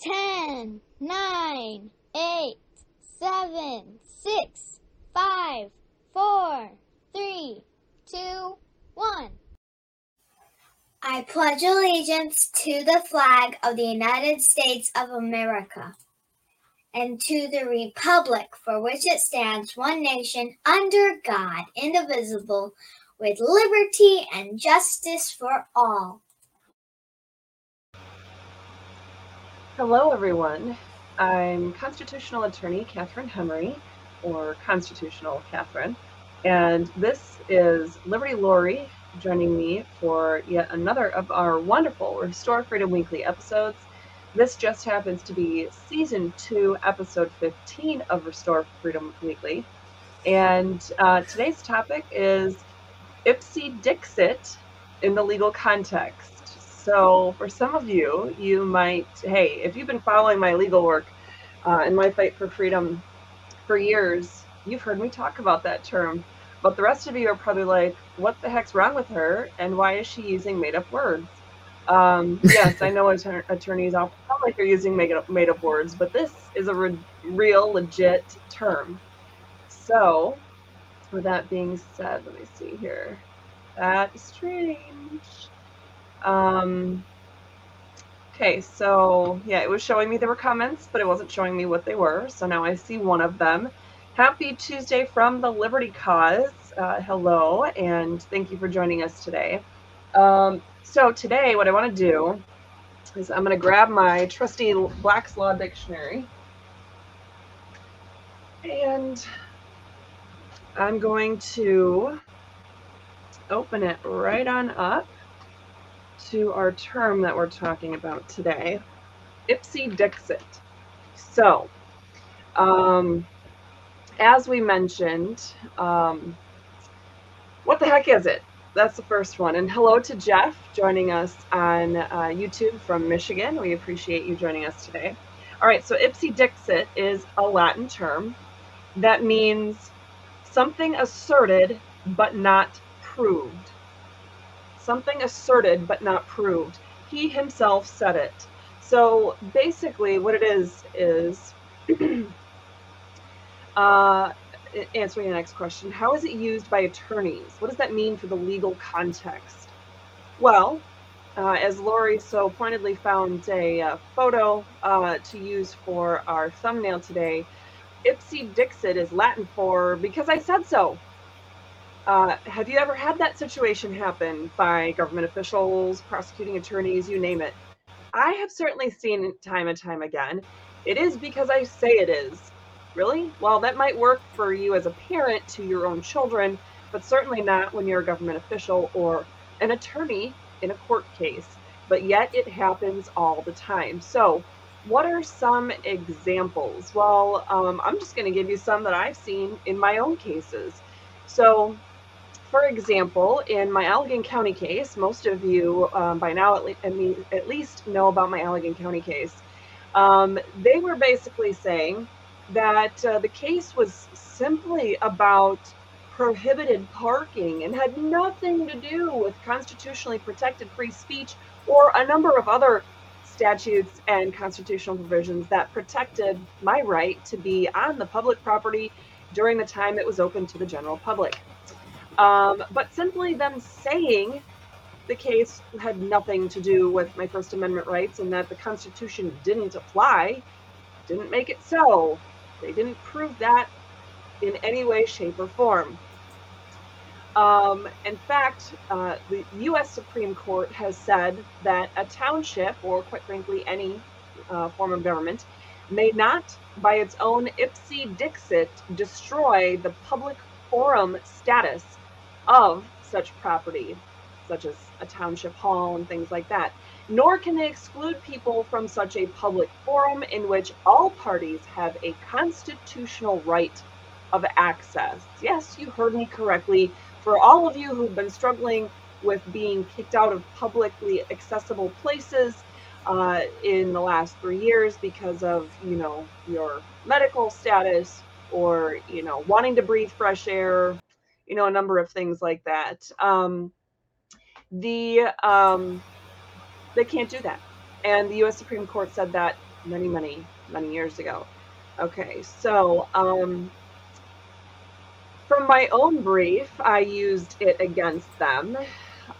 ten, nine, eight, seven, six, five, four, three, two, one. I pledge allegiance to the flag of the United States of America and to the republic for which it stands, one nation, under God, indivisible, with liberty and justice for all. Hello, everyone. I'm constitutional attorney Catherine Henry, or Constitutional Catherine, and this is Liberty Lori joining me for yet another of our wonderful Restore Freedom Weekly episodes. This just happens to be season two, episode 15 of Restore Freedom Weekly. And uh, today's topic is Ipse Dixit in the legal context. So, for some of you, you might, hey, if you've been following my legal work uh, and my fight for freedom for years, you've heard me talk about that term. But the rest of you are probably like, what the heck's wrong with her? And why is she using made up words? Um, yes, I know att- attorneys often sound like they're using made up, made up words, but this is a re- real, legit term. So, with that being said, let me see here. That is strange. Um, okay, so yeah, it was showing me there were comments, but it wasn't showing me what they were. So now I see one of them. Happy Tuesday from the Liberty Cause. Uh, hello, and thank you for joining us today. Um, so today, what I want to do is I'm going to grab my trusty Black's Law Dictionary, and I'm going to open it right on up to our term that we're talking about today, Ipse Dixit. So, um, as we mentioned, um, what the heck is it? That's the first one. And hello to Jeff joining us on uh, YouTube from Michigan. We appreciate you joining us today. All right, so Ipse Dixit is a Latin term that means something asserted but not proved something asserted but not proved. He himself said it. So basically, what it is is uh, answering the next question How is it used by attorneys? What does that mean for the legal context? Well, uh, as Lori so pointedly found a uh, photo uh, to use for our thumbnail today, ipse dixit is Latin for because I said so. Uh, have you ever had that situation happen by government officials, prosecuting attorneys, you name it? I have certainly seen it time and time again. It is because I say it is. Really? Well, that might work for you as a parent to your own children, but certainly not when you're a government official or an attorney in a court case. But yet it happens all the time. So, what are some examples? Well, um, I'm just going to give you some that I've seen in my own cases. So, for example, in my Allegan County case, most of you um, by now at, le- at least know about my Allegan County case. Um, they were basically saying that uh, the case was simply about prohibited parking and had nothing to do with constitutionally protected free speech or a number of other statutes and constitutional provisions that protected my right to be on the public property during the time it was open to the general public. Um, but simply them saying the case had nothing to do with my First Amendment rights and that the Constitution didn't apply didn't make it so. They didn't prove that in any way, shape, or form. Um, in fact, uh, the U.S. Supreme Court has said that a township, or quite frankly, any uh, form of government, may not, by its own ipse dixit, destroy the public forum status of such property, such as a township hall and things like that. Nor can they exclude people from such a public forum in which all parties have a constitutional right of access. Yes, you heard me correctly. For all of you who've been struggling with being kicked out of publicly accessible places uh, in the last three years because of, you know, your medical status or, you know, wanting to breathe fresh air, you know, a number of things like that. Um, the um, they can't do that, and the U.S. Supreme Court said that many, many, many years ago. Okay, so um, from my own brief, I used it against them.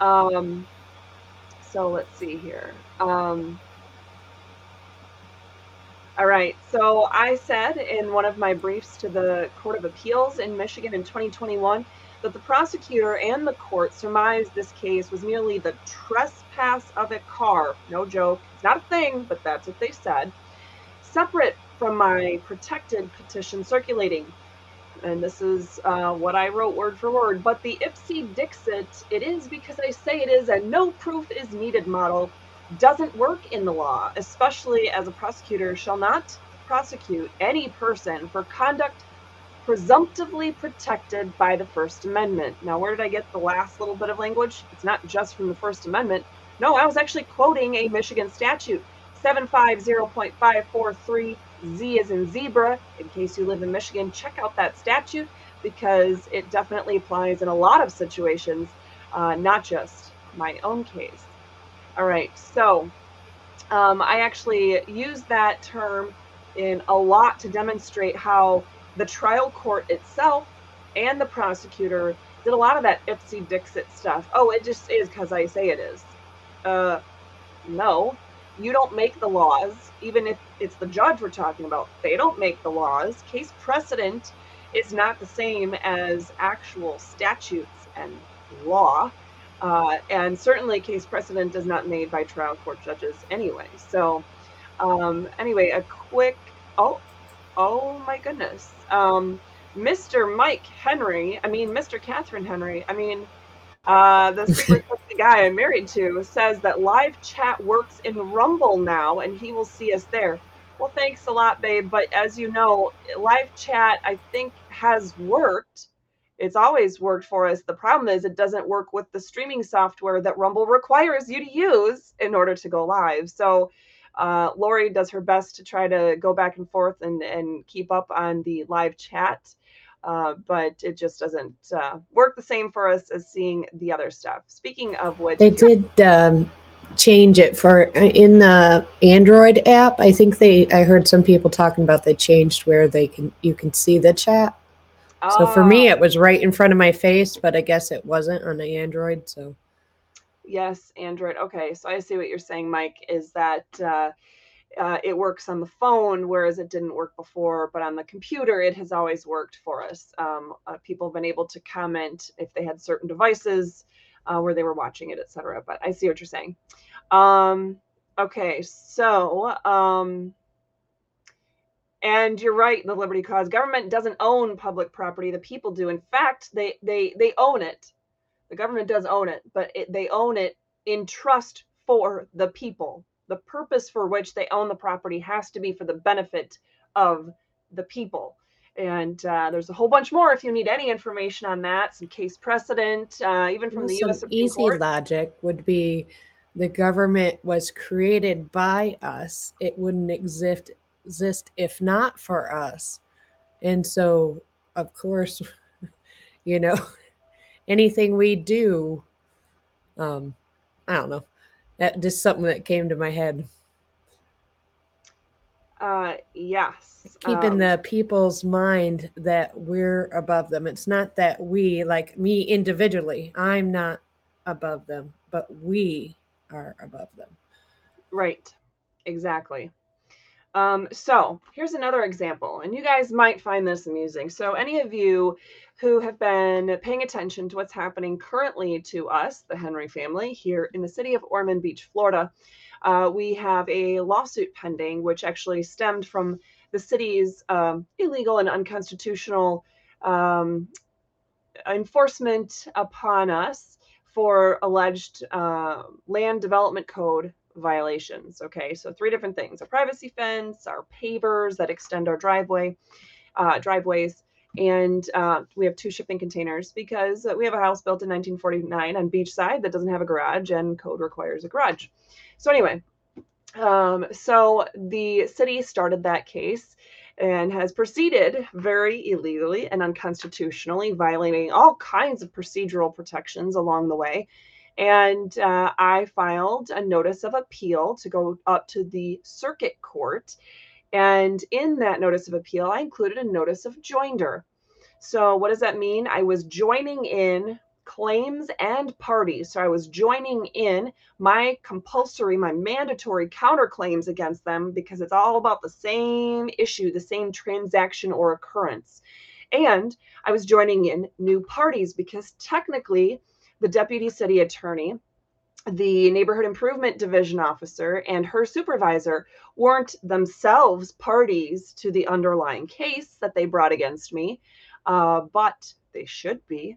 Um, so let's see here. Um, all right. So I said in one of my briefs to the Court of Appeals in Michigan in 2021 that the prosecutor and the court surmised this case was merely the trespass of a car. No joke. It's not a thing, but that's what they said. Separate from my protected petition circulating. And this is uh, what I wrote word for word. But the Ipse Dixit, it is because I say it is, and no proof is needed model doesn't work in the law, especially as a prosecutor shall not prosecute any person for conduct presumptively protected by the First Amendment. Now, where did I get the last little bit of language? It's not just from the First Amendment. No, I was actually quoting a Michigan statute, 750.543 Z is in zebra. In case you live in Michigan, check out that statute because it definitely applies in a lot of situations, uh, not just my own case. All right, so um, I actually use that term in a lot to demonstrate how the trial court itself and the prosecutor did a lot of that Ipse Dixit stuff. Oh, it just is because I say it is. Uh, no, you don't make the laws, even if it's the judge we're talking about. They don't make the laws. Case precedent is not the same as actual statutes and law. Uh, and certainly, case precedent is not made by trial court judges anyway. So, um, anyway, a quick oh, oh my goodness, um, Mr. Mike Henry. I mean, Mr. Catherine Henry. I mean, uh, the super guy I'm married to says that live chat works in Rumble now, and he will see us there. Well, thanks a lot, babe. But as you know, live chat I think has worked. It's always worked for us. The problem is it doesn't work with the streaming software that Rumble requires you to use in order to go live. So uh, Lori does her best to try to go back and forth and, and keep up on the live chat. Uh, but it just doesn't uh, work the same for us as seeing the other stuff. Speaking of which, they did um, change it for in the Android app. I think they. I heard some people talking about they changed where they can you can see the chat. Oh. So for me, ah. it was right in front of my face, but I guess it wasn't on the Android. So yes, Android. Okay, so I see what you're saying, Mike. Is that uh, uh, it works on the phone, whereas it didn't work before. But on the computer, it has always worked for us. Um, uh, people have been able to comment if they had certain devices uh, where they were watching it, etc. But I see what you're saying. Um, okay, so um, and you're right, the Liberty Cause government doesn't own public property; the people do. In fact, they they they own it. The government does own it, but it, they own it in trust for the people the purpose for which they own the property has to be for the benefit of the people. And uh, there's a whole bunch more if you need any information on that, some case precedent, uh, even from well, the U.S. Supreme easy Court. logic would be the government was created by us; it wouldn't exist exist if not for us. And so, of course, you know, anything we do, um, I don't know that just something that came to my head. Uh, yes. Keeping um, the people's mind that we're above them. It's not that we, like me individually, I'm not above them, but we are above them. Right. Exactly. Um, so here's another example, and you guys might find this amusing. So, any of you who have been paying attention to what's happening currently to us, the Henry family, here in the city of Ormond Beach, Florida, uh, we have a lawsuit pending, which actually stemmed from the city's um, illegal and unconstitutional um, enforcement upon us for alleged uh, land development code violations. Okay, so three different things: a privacy fence, our pavers that extend our driveway, uh, driveways, and uh, we have two shipping containers because we have a house built in 1949 on beachside that doesn't have a garage, and code requires a garage. So anyway, um, so the city started that case and has proceeded very illegally and unconstitutionally, violating all kinds of procedural protections along the way And uh, I filed a notice of appeal to go up to the circuit court. And in that notice of appeal, I included a notice of joinder. So, what does that mean? I was joining in claims and parties. So, I was joining in my compulsory, my mandatory counterclaims against them because it's all about the same issue, the same transaction or occurrence. And I was joining in new parties because technically, the deputy city attorney the neighborhood improvement division officer and her supervisor weren't themselves parties to the underlying case that they brought against me uh, but they should be.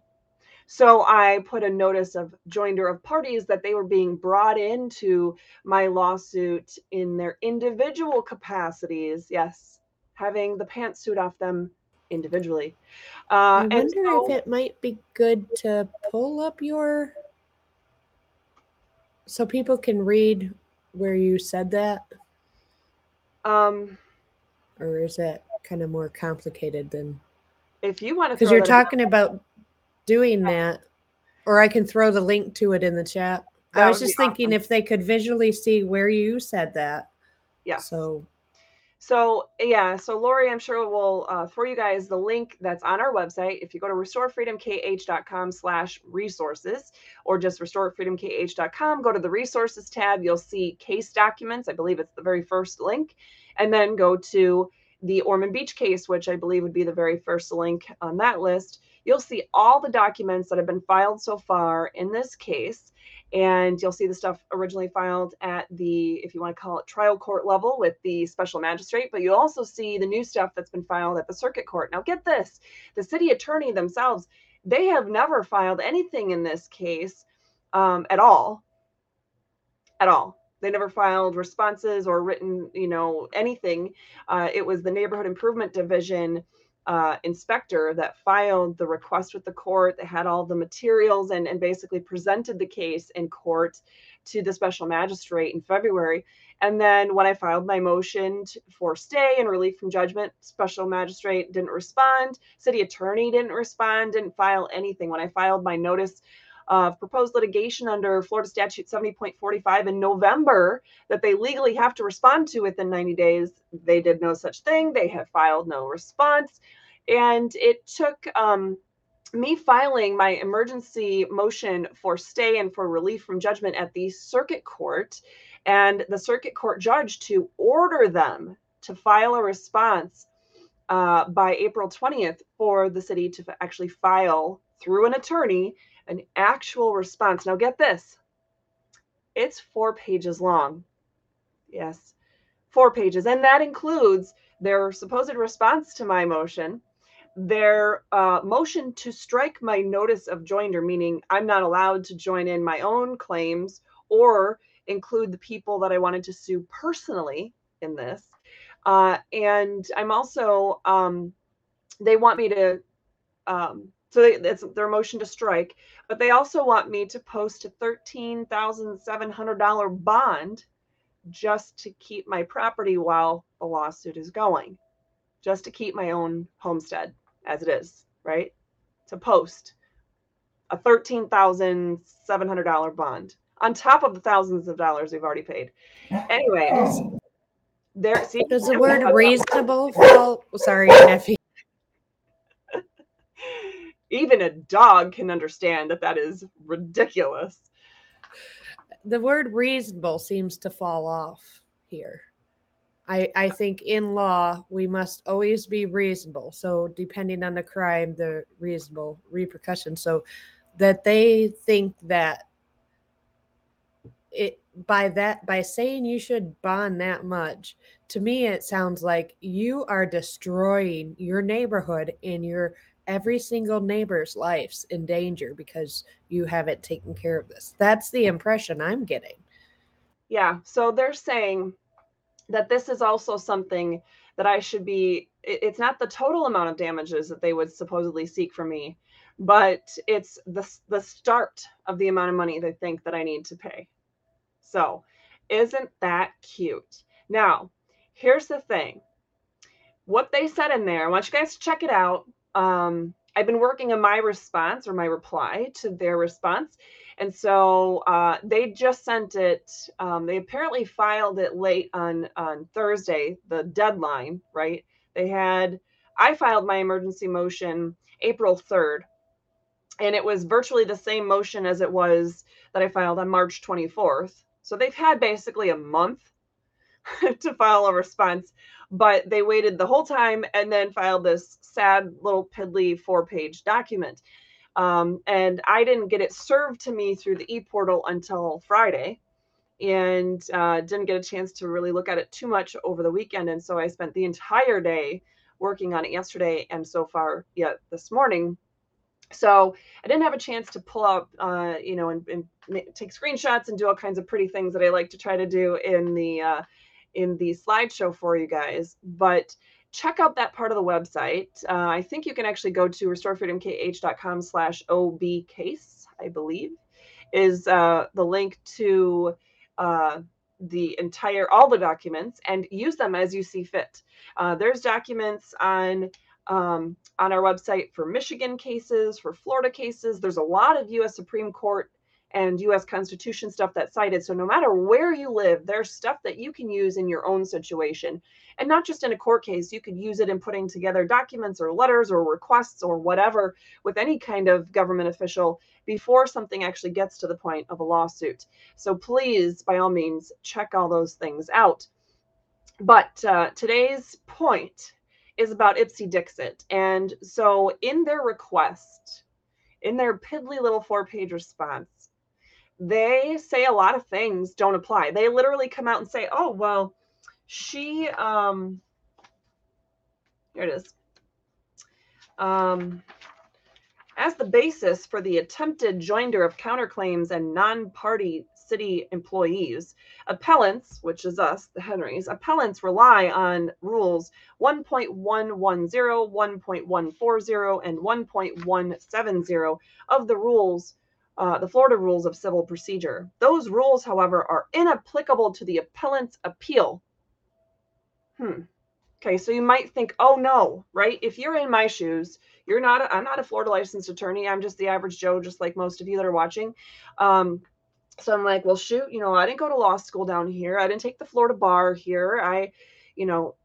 So I put a notice of joinder of parties that they were being brought into my lawsuit in their individual capacities. Yes, having the pantsuit off them individually. Uh, I wonder so, if it might be good to pull up your so people can read where you said that. Um, or is that kind of more complicated than? if you want to because you're talking about doing that or i can throw the link to it in the chat i was just thinking awesome. if they could visually see where you said that yeah so so yeah so lori i'm sure will uh, throw you guys the link that's on our website. If you go to restorefreedomkh.com slash resources or just restorefreedomkh.com go to the resources tab you'll see case documents. I believe it's the very first link. And then go to the Ormond Beach case, which I believe would be the very first link on that list, you'll see all the documents that have been filed so far in this case. And you'll see the stuff originally filed at the, if you want to call it trial court level with the special magistrate, but you'll also see the new stuff that's been filed at the circuit court. Now, get this the city attorney themselves, they have never filed anything in this case um, at all. At all they never filed responses or written, you know, anything. Uh, it was the neighborhood improvement division uh, inspector that filed the request with the court. that had all the materials and, and basically presented the case in court to the special magistrate in February. And then when I filed my motion for stay and relief from judgment, special magistrate didn't respond. City attorney didn't respond, didn't file anything. When I filed my notice of proposed litigation under Florida Statute 70.45 in November that they legally have to respond to within 90 days. They did no such thing. They have filed no response. And it took um, me filing my emergency motion for stay and for relief from judgment at the circuit court and the circuit court judge to order them to file a response uh, by April 20th for the city to actually file through an attorney an actual response. Now, get this it's four pages long. Yes, four pages. And that includes their supposed response to my motion, their uh, motion to strike my notice of joinder, meaning I'm not allowed to join in my own claims or include the people that I wanted to sue personally in this. Uh, and I'm also, um, they want me to um, so they, it's their motion to strike, but they also want me to post a thirteen thousand seven hundred dollar bond just to keep my property while the lawsuit is going, just to keep my own homestead as it is, right? To post a thirteen thousand seven hundred dollar bond on top of the thousands of dollars we've already paid. Anyway, oh. there. See, does the word reasonable fall? Sorry, Neffy even a dog can understand that that is ridiculous. The word reasonable seems to fall off here. I, I think in law we must always be reasonable. So depending on the crime, the reasonable repercussions. So that they think that it by that by saying you should bond that much to me it sounds like you are destroying your neighborhood and your every single neighbor's life's in danger because you haven't taken care of this. That's the impression I'm getting. Yeah. So they're saying that this is also something that I should be, it's not the total amount of damages that they would supposedly seek from me, but it's the, the start of the amount of money they think that I need to pay. So isn't that cute? Now, here's the thing. What they said in there, I want you guys to check it out um, I've been working on my response or my reply to their response. And so uh, they just sent it. Um, they apparently filed it late on on Thursday, the deadline, right? They had. I filed my emergency motion April third, and it was virtually the same motion as it was that I filed on March twenty fourth. So they've had basically a month to file a response, but they waited the whole time and then filed this sad little piddly four page document. Um, and I didn't get it served to me through the e portal until Friday and uh, didn't get a chance to really look at it too much over the weekend. And so I spent the entire day working on it yesterday and so far yet this morning. So I didn't have a chance to pull up, uh, you know, and, and, take screenshots and do all kinds of pretty things that I like to try to do in the uh, in the slideshow for you guys. But check out that part of the website. Uh, I think you can actually go to restorefreedomkh.com slash OB case, I believe, is uh, the link to uh, the entire, all the documents and use them as you see fit. Uh, there's documents on um, on our website for Michigan cases, for Florida cases. There's a lot of U.S. Supreme Court and US Constitution stuff that's cited. So no matter where you live, there's stuff that you can use in your own situation. And not just in a court case, you could use it in putting together documents or letters or requests or whatever with any kind of government official before something actually gets to the point of a lawsuit. So please, by all means, check all those things out. But uh, today's point is about Ipse Dixit. And so in their request, in their piddly little four page response, they say a lot of things don't apply. They literally come out and say, "Oh, well, she um here it is. Um as the basis for the attempted joinder of counterclaims and non-party city employees, appellants, which is us, the Henrys, appellants rely on rules 1.110, 1.140, and 1.170 of the rules uh, the Florida Rules of Civil Procedure. Those rules, however, are inapplicable to the appellant's appeal. Hmm. Okay, so you might think, oh no, right? If you're in my shoes, you're not, i am not a Florida licensed attorney. I'm just the average Joe, just like most of you that are watching. Um, so I'm like, well, shoot, you know, I didn't go to law school down here. I didn't take the Florida bar here. I, you know,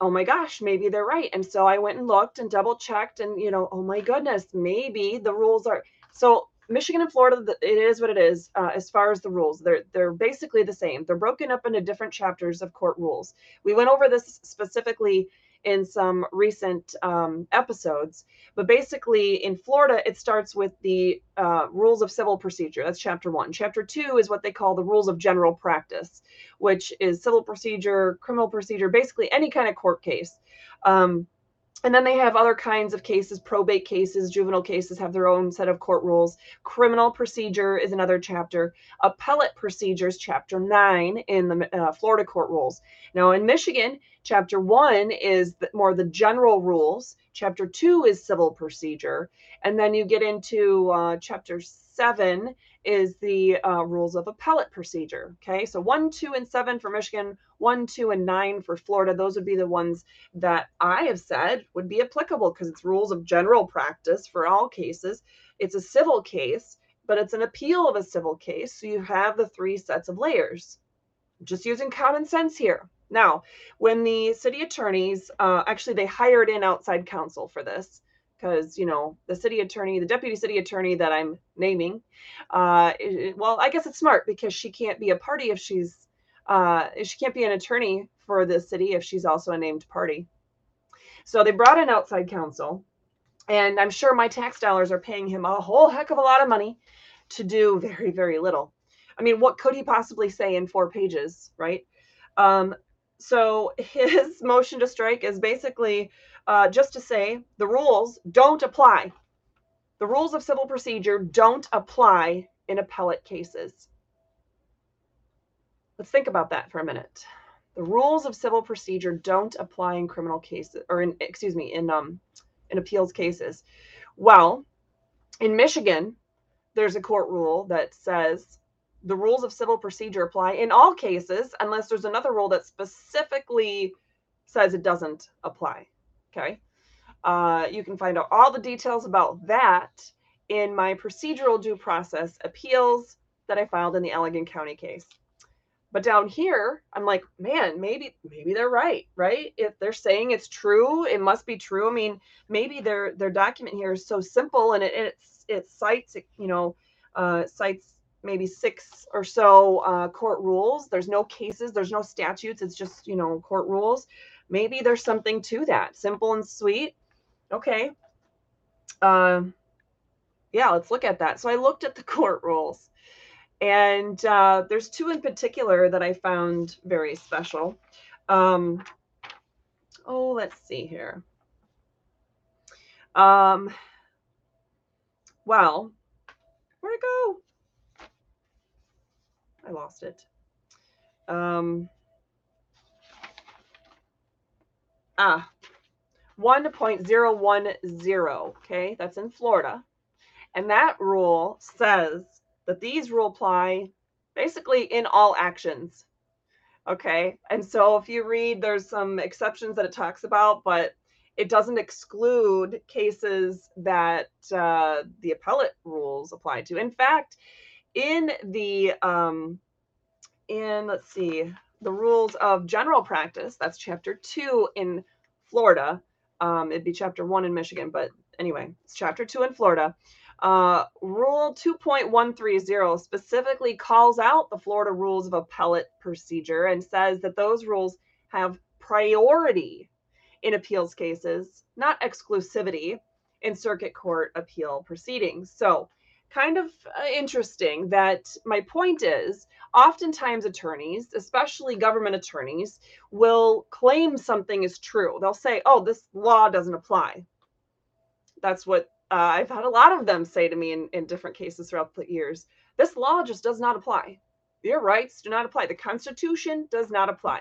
oh my gosh, maybe they're right. And so I went and looked and double checked and, you know, oh my goodness, maybe the rules are. So Michigan and Florida, it is what it is uh, as far as the rules. They're they're basically the same. They're broken up into different chapters of court rules. We went over this specifically in some recent um, episodes, but basically in Florida, it starts with the uh, rules of civil procedure. That's chapter one. Chapter two is what they call the rules of general practice, which is civil procedure, criminal procedure, basically any kind of court case. Um, and then they have other kinds of cases. Probate cases juvenile cases have their own set of court rules. Criminal procedure is another chapter. Appellate procedures chapter 9 in the uh, florida court rules. Now in michigan chapter 1 is more the general rules. Chapter 2 is civil procedure. And then you get into uh, chapter 7 is the uh, rules of appellate procedure. Okay, so one, two, and seven for Michigan, one, two, and nine for Florida. Those would be the ones that I have said would be applicable because it's rules of general practice for all cases. It's a civil case, but it's an appeal of a civil case. So you have the three sets of layers. Just using common sense here. Now, when the city attorneys uh, actually they hired in outside counsel for this, because you know the city attorney the deputy city attorney that i'm naming uh, it, well i guess it's smart because she can't be a party if she's uh, she can't be an attorney for the city if she's also a named party so they brought in outside counsel and i'm sure my tax dollars are paying him a whole heck of a lot of money to do very very little i mean what could he possibly say in four pages right um, so his motion to strike is basically uh, just to say the rules don't apply. The rules of civil procedure don't apply in appellate cases. Let's think about that for a minute. The rules of civil procedure don't apply in criminal cases, or in excuse me, in um in appeals cases. Well, in Michigan, there's a court rule that says the rules of civil procedure apply in all cases unless there's another rule that specifically says it doesn't apply. Okay. Uh, you can find out all the details about that in my procedural due process appeals that I filed in the Allegan County case. But down here, I'm like, man, maybe maybe they're right, right? If they're saying it's true, it must be true. I mean, maybe their their document here is so simple and it it's, it cites you know uh, cites maybe six or so uh, court rules. There's no cases, there's no statutes. It's just you know court rules. Maybe there's something to that. Simple and sweet. Okay. Um, yeah, let's look at that. So I looked at the court rules, and uh, there's two in particular that I found very special. Um, oh, let's see here. Um, well, where'd it go? I lost it. Um, ah, 1.010. Okay, that's in Florida. And that rule says that these rule apply basically in all actions. Okay, and so if you read, there's some exceptions that it talks about, but it doesn't exclude cases that uh, the appellate rules apply to. In fact, in the um, in let's see the rules of general practice, that's chapter two in Florida. Um, it'd be chapter one in Michigan, but anyway, it's chapter two in Florida. Uh, rule 2.130 specifically calls out the Florida rules of appellate procedure and says that those rules have priority in appeals cases, not exclusivity in circuit court appeal proceedings. So, kind of uh, interesting that my point is oftentimes attorneys, especially government attorneys, will claim something is true. They'll say, oh, this law doesn't apply. That's what uh, I've had a lot of them say to me in, in different cases throughout the years. This law just does not apply. Your rights do not apply. The Constitution does not apply.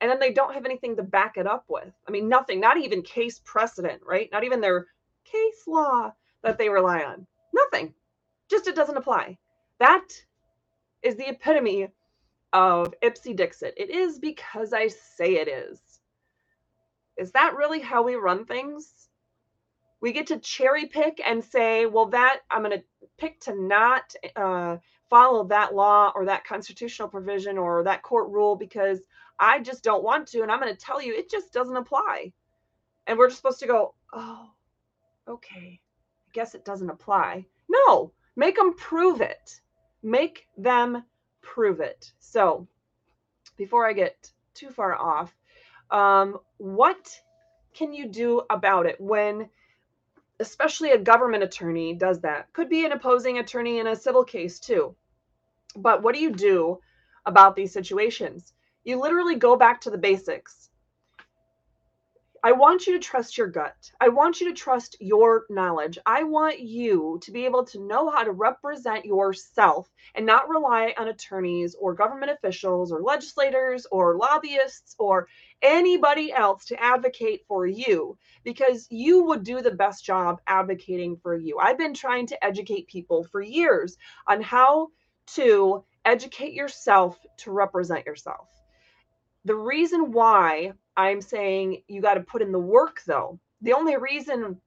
And then they don't have anything to back it up with. I mean, nothing, not even case precedent, right? Not even their case law that they rely on. Nothing. Just it doesn't apply. That is the epitome of Ipse Dixit. It is because I say it is. Is that really how we run things? We get to cherry pick and say, well, that I'm going to pick to not uh, follow that law or that constitutional provision or that court rule because I just don't want to. And I'm going to tell you, it just doesn't apply. And we're just supposed to go, oh, okay. I guess it doesn't apply. No, make them prove it. Make them prove it. So before I get too far off, um, what can you do about it when especially a government attorney does that. Could be an opposing attorney in a civil case too. But what do you do about these situations? You literally go back to the basics I want you to trust your gut. I want you to trust your knowledge. I want you to be able to know how to represent yourself and not rely on attorneys or government officials or legislators or lobbyists or anybody else to advocate for you because you would do the best job advocating for you. I've been trying to educate people for years on how to educate yourself to represent yourself. The reason why I'm saying you got to put in the work, though. The only reason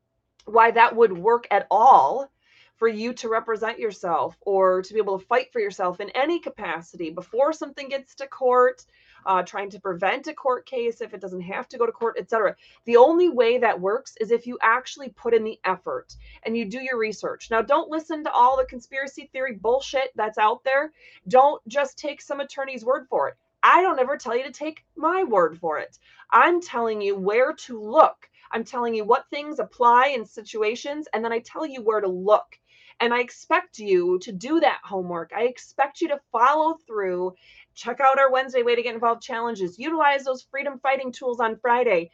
why that would work at all for you to represent yourself or to be able to fight for yourself in any capacity before something gets to court, uh, trying to prevent a court case if it doesn't have to go to court, etc. The only way that works is if you actually put in the effort and you do your research. Now, don't listen to all the conspiracy theory bullshit that's out there. Don't just take some attorney's word for it. I don't ever tell you to take my word for it. I'm telling you where to look. I'm telling you what things apply in situations, and then I tell you where to look. And I expect you to do that homework. I expect you to follow through. Check out our Wednesday Way to Get Involved challenges. Utilize those freedom fighting tools on Friday.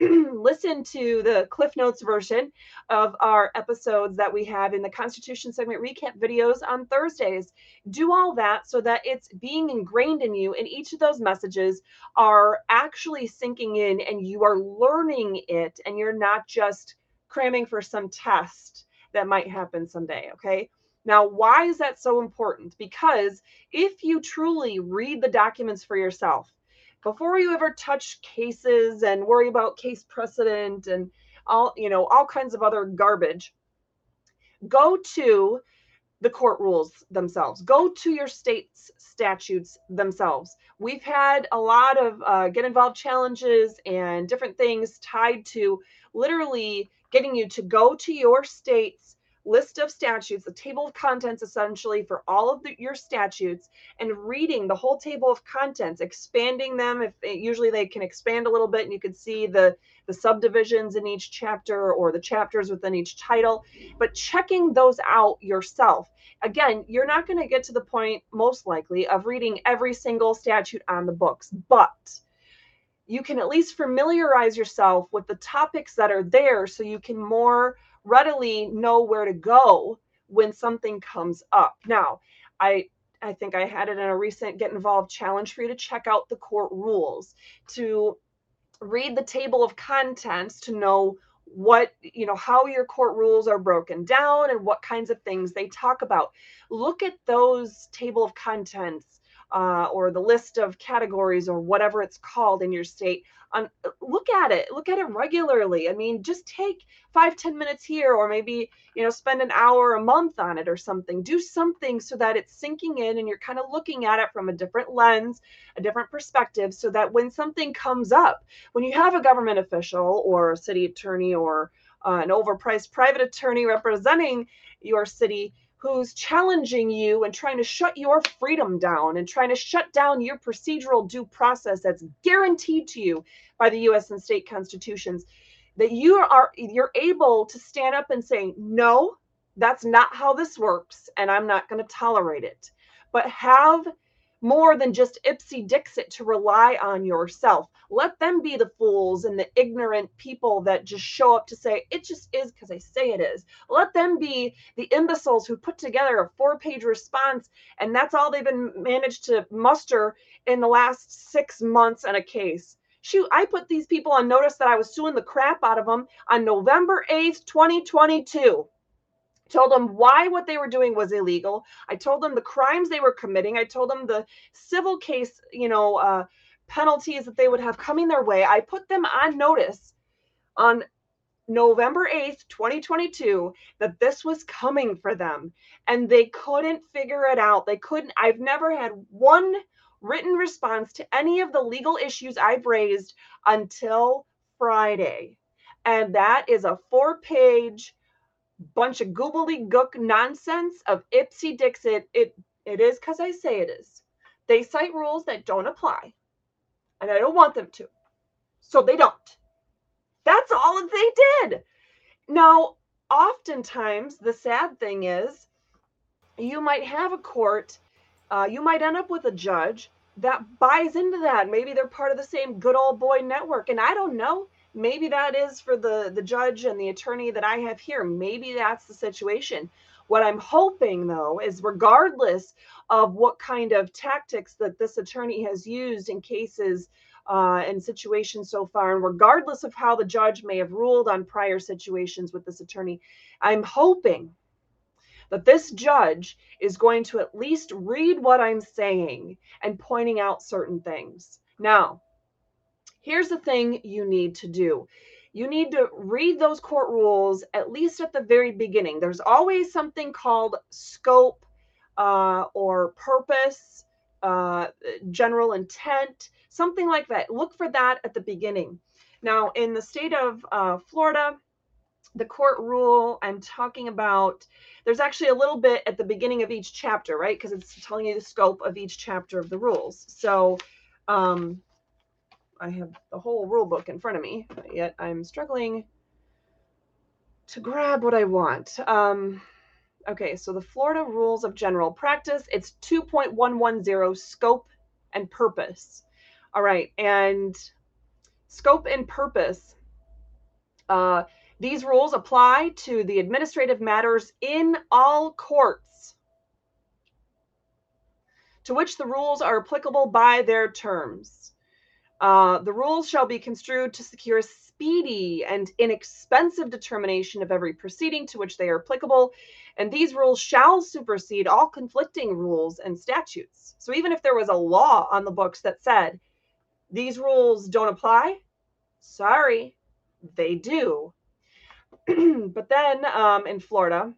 listen to the Cliff Notes version of our episodes that we have in the Constitution segment recap videos on Thursdays. Do all that so that it's being ingrained in you, and each of those messages are actually sinking in and you are learning it, and you're not just cramming for some test that might happen someday. Okay. Now, why is that so important? Because if you truly read the documents for yourself, before you ever touch cases and worry about case precedent and all you know all kinds of other garbage go to the court rules themselves. Go to your state's statutes themselves. We've had a lot of uh, get involved challenges and different things tied to literally getting you to go to your state's list of statutes, the table of contents essentially for all of the, your statutes, and reading the whole table of contents, expanding them. If eh, usually they can expand a little bit, and you can see the the subdivisions in each chapter or the chapters within each title, but checking those out yourself. Again, you're not going to get to the point, most likely, of reading every single statute on the books, but you can at least familiarize yourself with the topics that are there so you can more readily know where to go when something comes up. Now, I I think I had it in a recent get involved challenge for you to check out the court rules, to read the table of contents to know what you know how your court rules are broken down and what kinds of things they talk about look at those table of contents uh, or the list of categories or whatever it's called in your state on look at it look at it regularly. I mean just take five ten minutes here or maybe you know spend an hour a month on it or something. Do something so that it's sinking in and you're kind of looking at it from a different lens a different perspective so that when something comes up when you have a government official or a city attorney or uh, an overpriced private attorney representing your city who's challenging you and trying to shut your freedom down and trying to shut down your procedural due process that's guaranteed to you by the US and state constitutions that you are you're able to stand up and say no that's not how this works and I'm not going to tolerate it. But have more than just ipse dixit to rely on yourself. Let them be the fools and the ignorant people that just show up to say, it just is because I say it is. Let them be the imbeciles who put together a four page response and that's all they've been managed to muster in the last six months in a case. Shoot, I put these people on notice that I was suing the crap out of them on November 8th, 2022 told them why what they were doing was illegal. I told them the crimes they were committing. I told them the civil case, you know, uh, penalties that they would have coming their way. I put them on notice on November 8th, 2022, that this was coming for them. And they couldn't figure it out. They couldn't. I've never had one written response to any of the legal issues I've raised until Friday. And that is a four page bunch of gobbledygook nonsense of ipse dixit. It it is because I say it is. They cite rules that don't apply, and I don't want them to, so they don't. That's all that they did. Now, oftentimes, the sad thing is, you might have a court, uh, you might end up with a judge that buys into that. Maybe they're part of the same good old boy network, and I don't know maybe that is for the the judge and the attorney that i have here. Maybe that's the situation. What i'm hoping though is regardless of what kind of tactics that this attorney has used in cases uh, and situations so far and regardless of how the judge may have ruled on prior situations with this attorney i'm hoping that this judge is going to at least read what i'm saying and pointing out certain things. Now here's the thing you need to do you need to read those court rules at least at the very beginning. There's always something called scope uh, or purpose, uh, general intent, something like that. Look for that at the beginning. Now, in the state of uh, Florida, the court rule I'm talking about, there's actually a little bit at the beginning of each chapter, right? Because it's telling you the scope of each chapter of the rules. So, um, I have the whole rule book in front of me, yet I'm struggling to grab what I want. Um, okay, so the Florida Rules of General Practice, it's 2.110 scope and purpose. All right, and scope and purpose. Uh, these rules apply to the administrative matters in all courts to which the rules are applicable by their terms. Uh, the rules shall be construed to secure a speedy and inexpensive determination of every proceeding to which they are applicable, and these rules shall supersede all conflicting rules and statutes. So even if there was a law on the books that said these rules don't apply, sorry, they do. but then um, in Florida,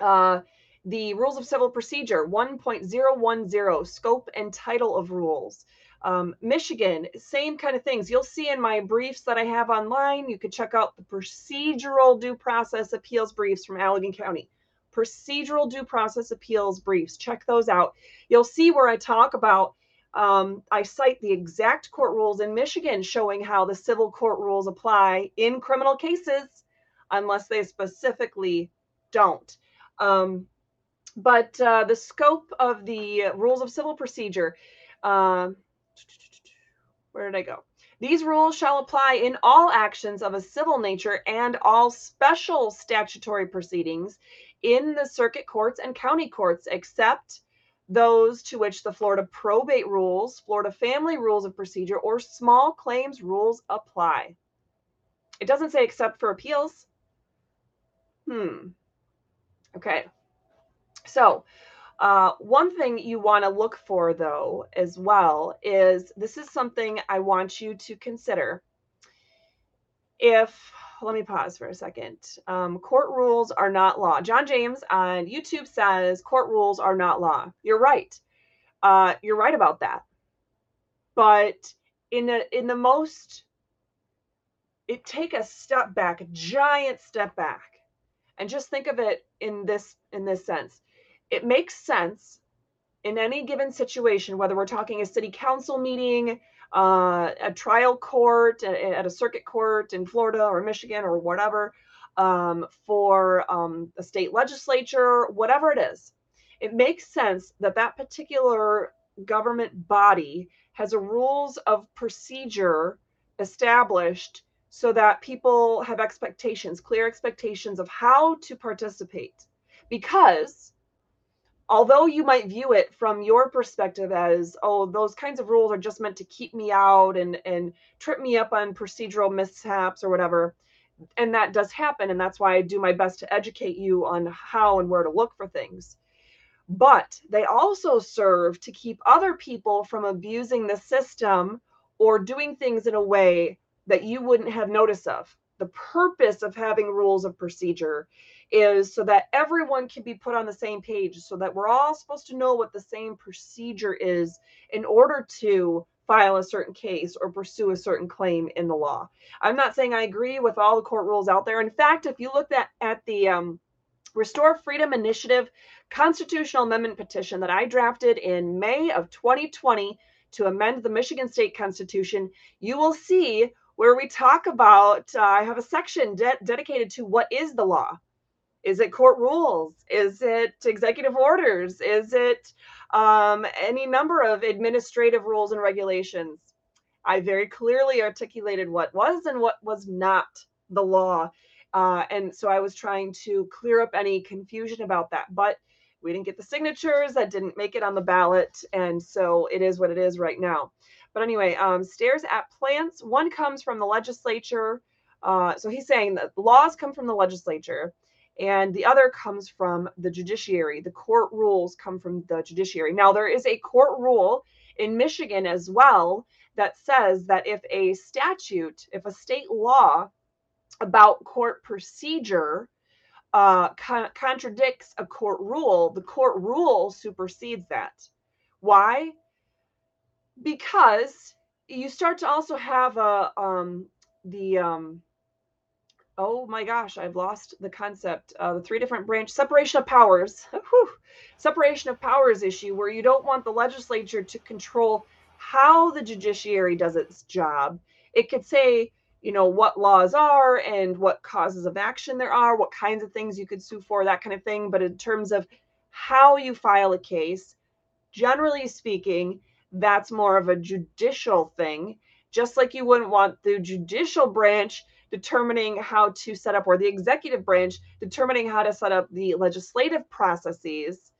Uh, the Rules of Civil Procedure 1.010, Scope and Title of Rules. Um, Michigan, same kind of things. You'll see in my briefs that I have online. You could check out the procedural due process appeals briefs from Allegan County. Procedural due process appeals briefs. Check those out. You'll see where I talk about, um, I cite the exact court rules in Michigan showing how the civil court rules apply in criminal cases unless they specifically don't. Um, but uh, the scope of the rules of civil procedure. Uh, where did I go? These rules shall apply in all actions of a civil nature and all special statutory proceedings in the circuit courts and county courts, except those to which the Florida probate rules, Florida family rules of procedure, or small claims rules apply. It doesn't say except for appeals. Hmm. Okay. So, uh, one thing you want to look for, though, as well, is this is something I want you to consider. If, let me pause for a second. Um, court rules are not law. John James on YouTube says court rules are not law. You're right. Uh, you're right about that. But in the in the most, it take a step back, a giant step back, and just think of it in this in this sense it makes sense in any given situation, whether we're talking a city council meeting, uh, a trial court at a circuit court in Florida or Michigan or whatever, um, for um, a state legislature, whatever it is, it makes sense that that particular government body has a rules of procedure established so that people have expectations, clear expectations of how to participate. Because although you might view it from your perspective as oh those kinds of rules are just meant to keep me out and and trip me up on procedural mishaps or whatever and that does happen and that's why i do my best to educate you on how and where to look for things. But they also serve to keep other people from abusing the system or doing things in a way that you wouldn't have notice of. The purpose of having rules of procedure is so that everyone can be put on the same page so that we're all supposed to know what the same procedure is in order to file a certain case or pursue a certain claim in the law. I'm not saying I agree with all the court rules out there. In fact, if you look at, at the um, Restore Freedom Initiative constitutional amendment petition that I drafted in May of 2020 to amend the Michigan State Constitution, you will see where we talk about, uh, I have a section de- dedicated to what is the law. Is it court rules? Is it executive orders? Is it um, any number of administrative rules and regulations? I very clearly articulated what was and what was not the law. Uh, and so I was trying to clear up any confusion about that. But we didn't get the signatures, that didn't make it on the ballot. And so it is what it is right now. But anyway, um, stairs at plants, one comes from the legislature. Uh, so he's saying that laws come from the legislature and the other comes from the judiciary. The court rules come from the judiciary. Now, there is a court rule in Michigan as well that says that if a statute, if a state law about court procedure uh, con- contradicts a court rule, the court rule supersedes that. Why? Because you start to also have a um, the um, oh my gosh, I've lost the concept. Uh, the three different branch separation of powers, Whew. separation of powers issue, where you don't want the legislature to control how the judiciary does its job. It could say, you know, what laws are and what causes of action there are, what kinds of things you could sue for, that kind of thing. But in terms of how you file a case, generally speaking, that's more of a judicial thing. Just like you wouldn't want the judicial branch determining how to set up, or the executive branch determining how to set up the legislative processes,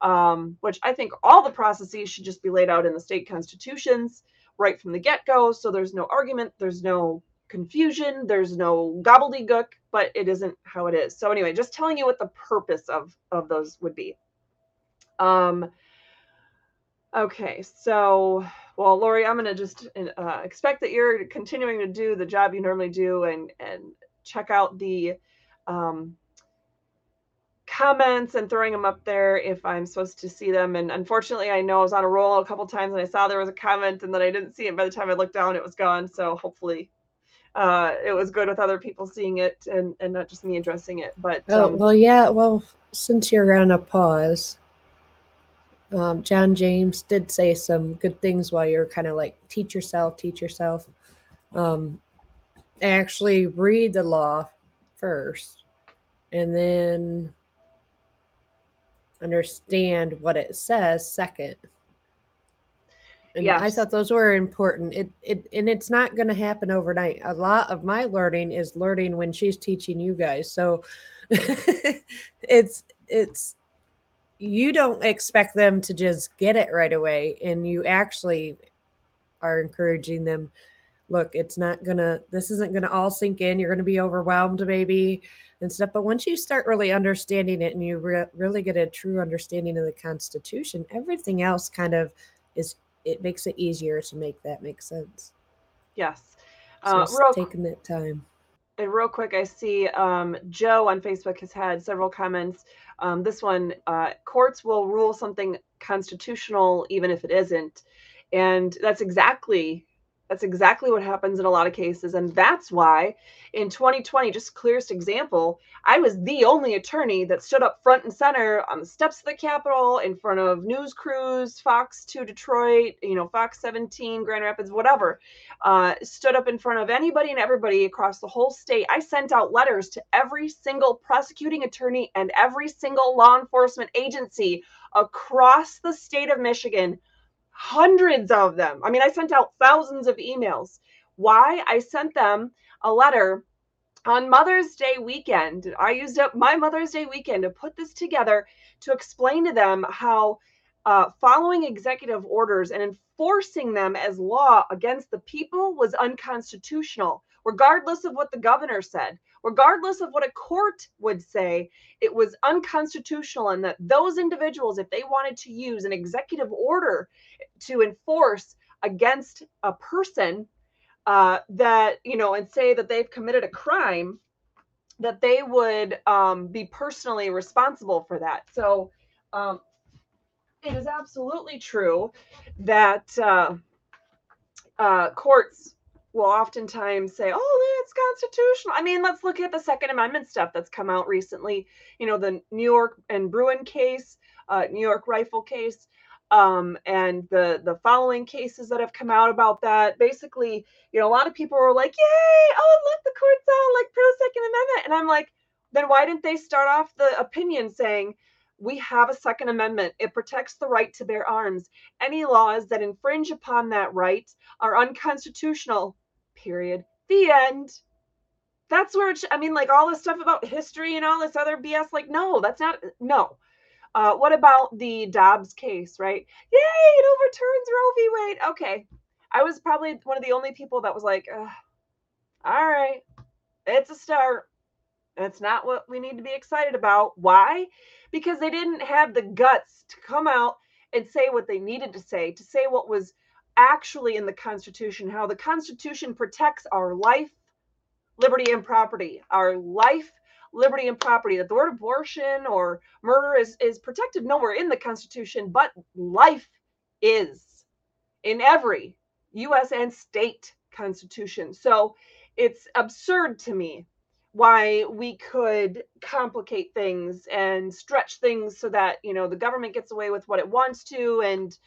um, which I think all the processes should just be laid out in the state constitutions right from the get go. So there's no argument, there's no confusion, there's no gobbledygook, but it isn't how it is. So anyway, just telling you what the purpose of of those would be. Um, okay, so well, Lori, I'm going to just uh, expect that you're continuing to do the job you normally do and and check out the um, comments and throwing them up there if I'm supposed to see them. And unfortunately, I know I was on a roll a couple times and I saw there was a comment and then I didn't see it. By the time I looked down, it was gone. So hopefully uh, it was good with other people seeing it and, and not just me addressing it. But Oh, um, well, yeah. Well, since you're on a pause, um, John James did say some good things while you're kind of like teach yourself, teach yourself. Um, actually read the law first and then understand what it says second. And I thought those were important. It it and it's not going to happen overnight. A lot of my learning is learning when she's teaching you guys. So it's it's you don't expect them to just get it right away and you actually are encouraging them look it's not gonna this isn't gonna all sink in you're gonna be overwhelmed maybe and stuff. But once you start really understanding it and you re- really get a true understanding of the constitution everything else kind of is it makes it easier to make that make sense. Yes. Uh, it's real taking that time And real quick, I see um, Joe on Facebook has had several comments. Um, this one, uh, courts will rule something constitutional even if it isn't, and that's exactly that's exactly what happens in a lot of cases, and that's why in 2020, just clearest example, I was the only attorney that stood up front and center on the steps of the Capitol in front of news crews, Fox 2 Detroit, you know, Fox 17, Grand Rapids, whatever uh, stood up in front of anybody and everybody across the whole state. I sent out letters to every single prosecuting attorney and every single law enforcement agency across the state of Michigan, hundreds of them. I mean, I sent out thousands of emails. Why? I sent them a letter on Mother's Day weekend. I used up my Mother's Day weekend to put this together to explain to them how uh, following executive orders and enforcing them as law against the people was unconstitutional, regardless of what the governor said, regardless of what a court would say. It was unconstitutional, and that those individuals, if they wanted to use an executive order to enforce against a person, uh, that you know, and say that they've committed a crime, that they would um, be personally responsible for that. So. Um, it is absolutely true that uh, uh, courts will oftentimes say, "Oh, it's constitutional." I mean, let's look at the Second Amendment stuff that's come out recently. You know, the New York and Bruen case, uh, New York rifle case, um, and the the following cases that have come out about that. Basically, you know, a lot of people were like, "Yay! Oh, look, the courts out like pro Second Amendment," and I'm like, then why didn't they start off the opinion saying? We have a Second Amendment. It protects the right to bear arms. Any laws that infringe upon that right are unconstitutional. Period. The end. That's where I mean, like all this stuff about history and all this other BS. Like, no, that's not. No. Uh, what about the Dobbs case, right? Yay, it overturns Roe v. Wade. Okay. I was probably one of the only people that was like, "Ugh, all right, it's a start. It's not what we need to be excited about. Why? Because they didn't have the guts to come out and say what they needed to say, to say what was actually in the Constitution, how the Constitution protects our life, liberty, and property. Our life, liberty, and property. That the word abortion or murder is, is protected nowhere in the Constitution, but life is in every US and state constitution. So it's absurd to me why we could complicate things and stretch things so that you know the government gets away with what it wants to and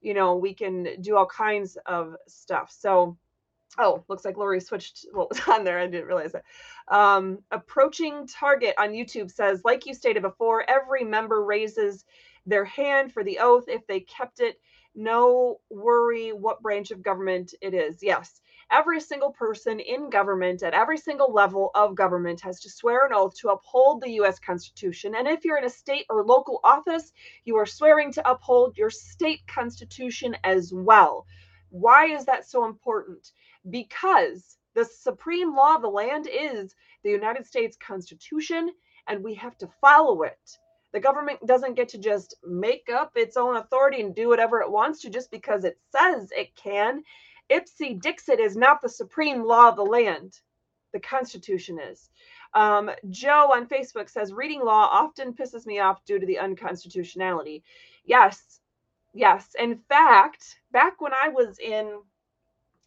you know we can do all kinds of stuff. So oh looks like lori switched what was on there i didn't realize that um, approaching target on youtube says like you stated before every member raises their hand for the oath if they kept it. No worry what branch of government it is. Yes every single person in government at every single level of government has to swear an oath to uphold the US Constitution. And if you're in a state or local office, you are swearing to uphold your state constitution as well. Why is that so important? Because the supreme law of the land is the United States Constitution, and we have to follow it. The government doesn't get to just make up its own authority and do whatever it wants to just because it says it can. Ipse Dixit is not the supreme law of the land. the Constitution is. Um, Joe on Facebook says reading law often pisses me off due to the unconstitutionality. Yes, yes. In fact, back when I was in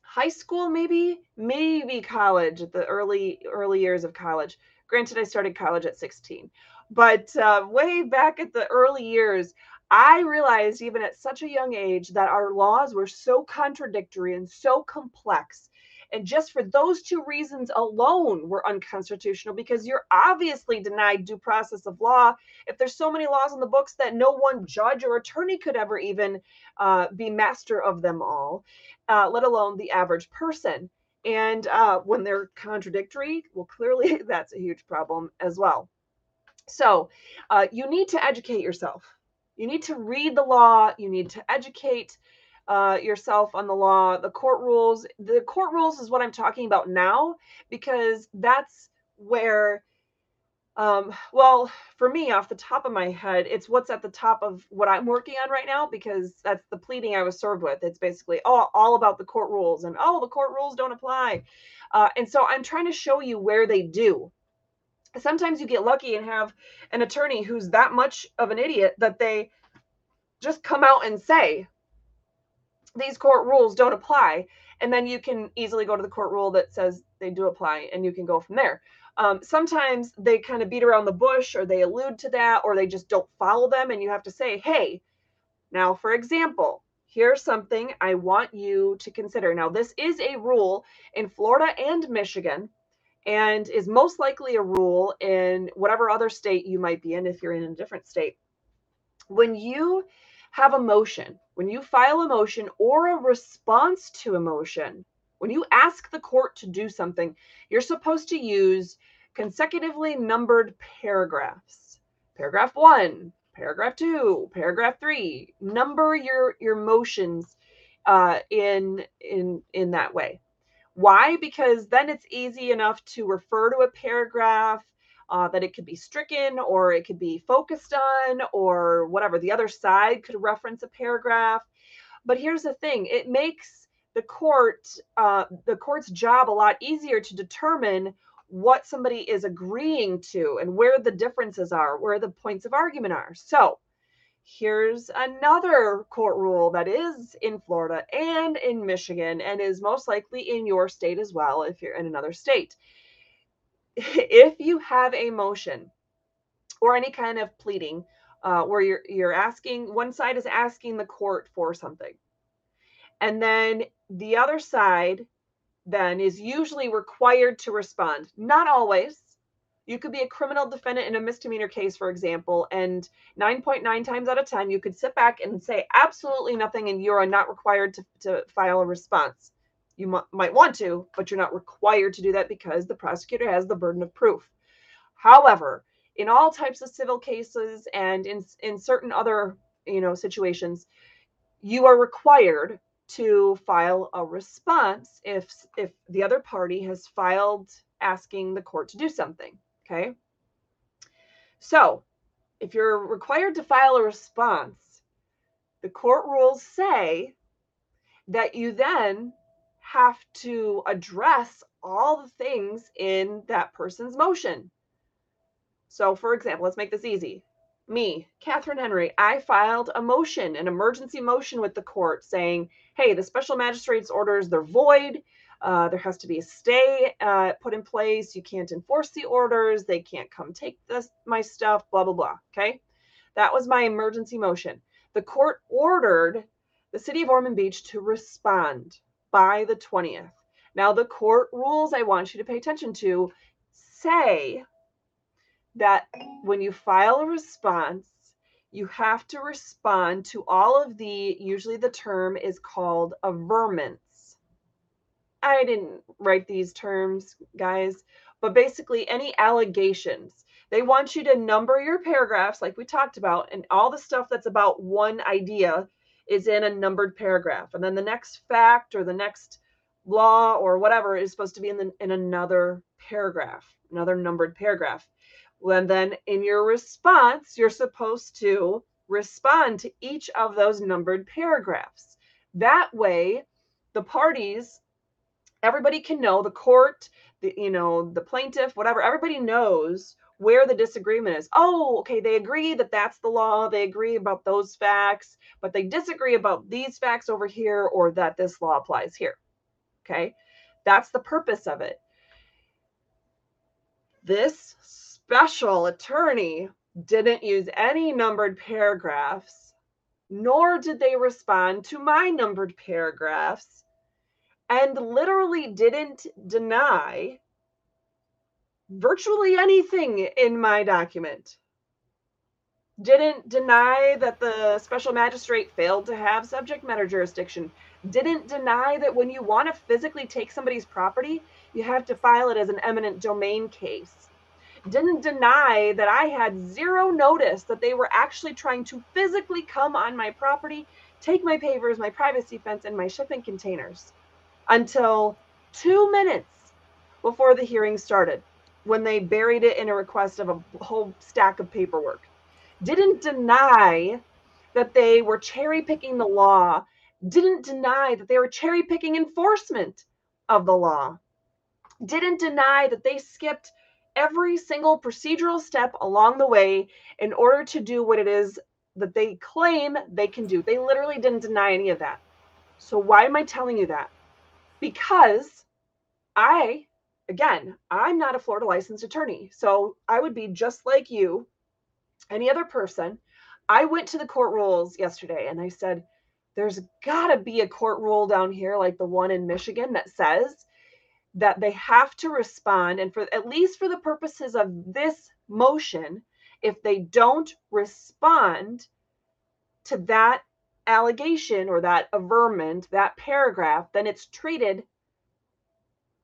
high school, maybe, maybe college, the early early years of college. Granted, I started college at 16, but uh, way back at the early years, I realized even at such a young age that our laws were so contradictory and so complex. And just for those two reasons alone were unconstitutional because you're obviously denied due process of law. If there's so many laws in the books that no one judge or attorney could ever even uh, be master of them all uh, let alone the average person. And uh, when they're contradictory well clearly that's a huge problem as well. So uh, you need to educate yourself you need to read the law you need to educate uh, yourself on the law, the court rules. The court rules is what I'm talking about now because that's where, um, well, for me, off the top of my head, it's what's at the top of what I'm working on right now because that's the pleading I was served with. It's basically all, all about the court rules and oh, the court rules don't apply. Uh, and so I'm trying to show you where they do. Sometimes you get lucky and have an attorney who's that much of an idiot that they just come out and say, these court rules don't apply. And then you can easily go to the court rule that says they do apply and you can go from there. Um, sometimes they kind of beat around the bush or they allude to that or they just don't follow them and you have to say hey now for example here's something i want you to consider. Now this is a rule in florida and michigan and is most likely a rule in whatever other state you might be in if you're in a different state when you have a motion, when you file a motion or a response to a motion, when you ask the court to do something, you're supposed to use consecutively numbered paragraphs. Paragraph one, paragraph two, paragraph three. Number your your motions uh, in in in that way. Why? Because then it's easy enough to refer to a paragraph uh, that it could be stricken or it could be focused on or whatever. The other side could reference a paragraph. But here's the thing it makes the court uh, the court's job a lot easier to determine what somebody is agreeing to and where the differences are where the points of argument are so here's another court rule that is in Florida and in Michigan and is most likely in your state as well if you're in another state. If you have a motion or any kind of pleading uh, where you're you're asking one side is asking the court for something and then the other side then is usually required to respond not always you could be a criminal defendant in a misdemeanor case for example and 9.9 times out of 10 you could sit back and say absolutely nothing and you're not required to, to file a response you m- might want to, but you're not required to do that because the prosecutor has the burden of proof. However, in all types of civil cases and in, in certain other you know situations, you are required to file a response if if the other party has filed asking the court to do something. Okay. So if you're required to file a response, the court rules say that you then have to address all the things in that person's motion. So, for example, let's make this easy. Me, Catherine Henry, I filed a motion, an emergency motion with the court saying, hey, the special magistrate's orders, they're void. Uh, there has to be a stay uh, put in place. You can't enforce the orders. They can't come take this, my stuff, blah, blah, blah. Okay. That was my emergency motion. The court ordered the city of Ormond Beach to respond by the 20th. Now, the court rules I want you to pay attention to say that when you file a response, you have to respond to all of the, usually the term is called averments. I didn't write these terms, guys, but basically any allegations. They want you to number your paragraphs, like we talked about, and all the stuff that's about one idea is in a numbered paragraph. And then the next fact or the next law or whatever is supposed to be in the, in another paragraph, another numbered paragraph. And then in your response, you're supposed to respond to each of those numbered paragraphs. That way, the parties everybody can know the court, the you know, the plaintiff, whatever, everybody knows where the disagreement is. Oh, okay, they agree that that's the law. They agree about those facts, but they disagree about these facts over here or that this law applies here. Okay? That's the purpose of it. This special attorney didn't use any numbered paragraphs, nor did they respond to my numbered paragraphs, and literally didn't deny virtually anything in my document. Didn't deny that the special magistrate failed to have subject matter jurisdiction. Didn't deny that when you want to physically take somebody's property, you have to file it as an eminent domain case. Didn't deny that I had zero notice that they were actually trying to physically come on my property, take my pavers, my privacy fence, and my shipping containers until two minutes before the hearing started when they buried it in a request of a whole stack of paperwork. Didn't deny that they were cherry picking the law, didn't deny that they were cherry picking enforcement of the law, didn't deny that they skipped every single procedural step along the way in order to do what it is that they claim they can do. They literally didn't deny any of that. So, why am I telling you that? Because I again, I'm not a Florida licensed attorney. So I would be just like you, any other person. I went to the court rules yesterday and I said, there's got to be a court rule down here, like the one in Michigan, that says that they have to respond. And for at least for the purposes of this motion, if they don't respond to that allegation or that averment, that paragraph, then it's treated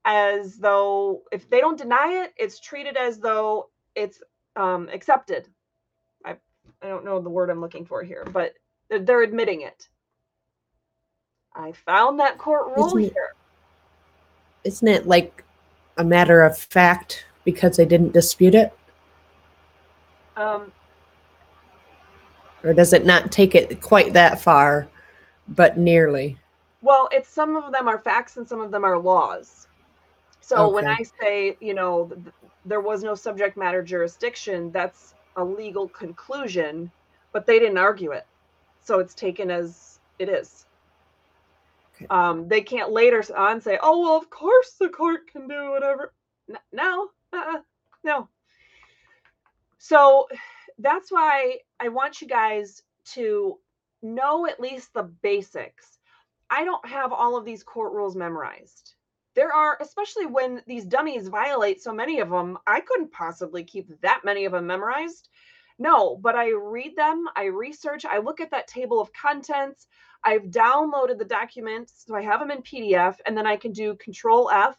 as though if they don't deny it, it's treated as though it's um, accepted. I I don't know the word I'm looking for here, but they're, they're admitting it. I found that court rule Isn't it- here. Isn't it like a matter of fact because they didn't dispute it? Um, Or does it not take it quite that far, but nearly? well, it's some of them are facts and some of them are laws. So when I say, you know, th- th- there was no subject matter jurisdiction, that's a legal conclusion, but they didn't argue it. So it's taken as it is. Okay. Um, they can't later on say, oh, well, of course the court can do whatever. No, uh-uh, no. So that's why I want you guys to know at least the basics. I don't have all of these court rules memorized. There are, especially when these dummies violate so many of them, I couldn't possibly keep that many of them memorized. No, but I read them, I research, I look at that table of contents. I've downloaded the documents, so I have them in PDF, and then I can do Control F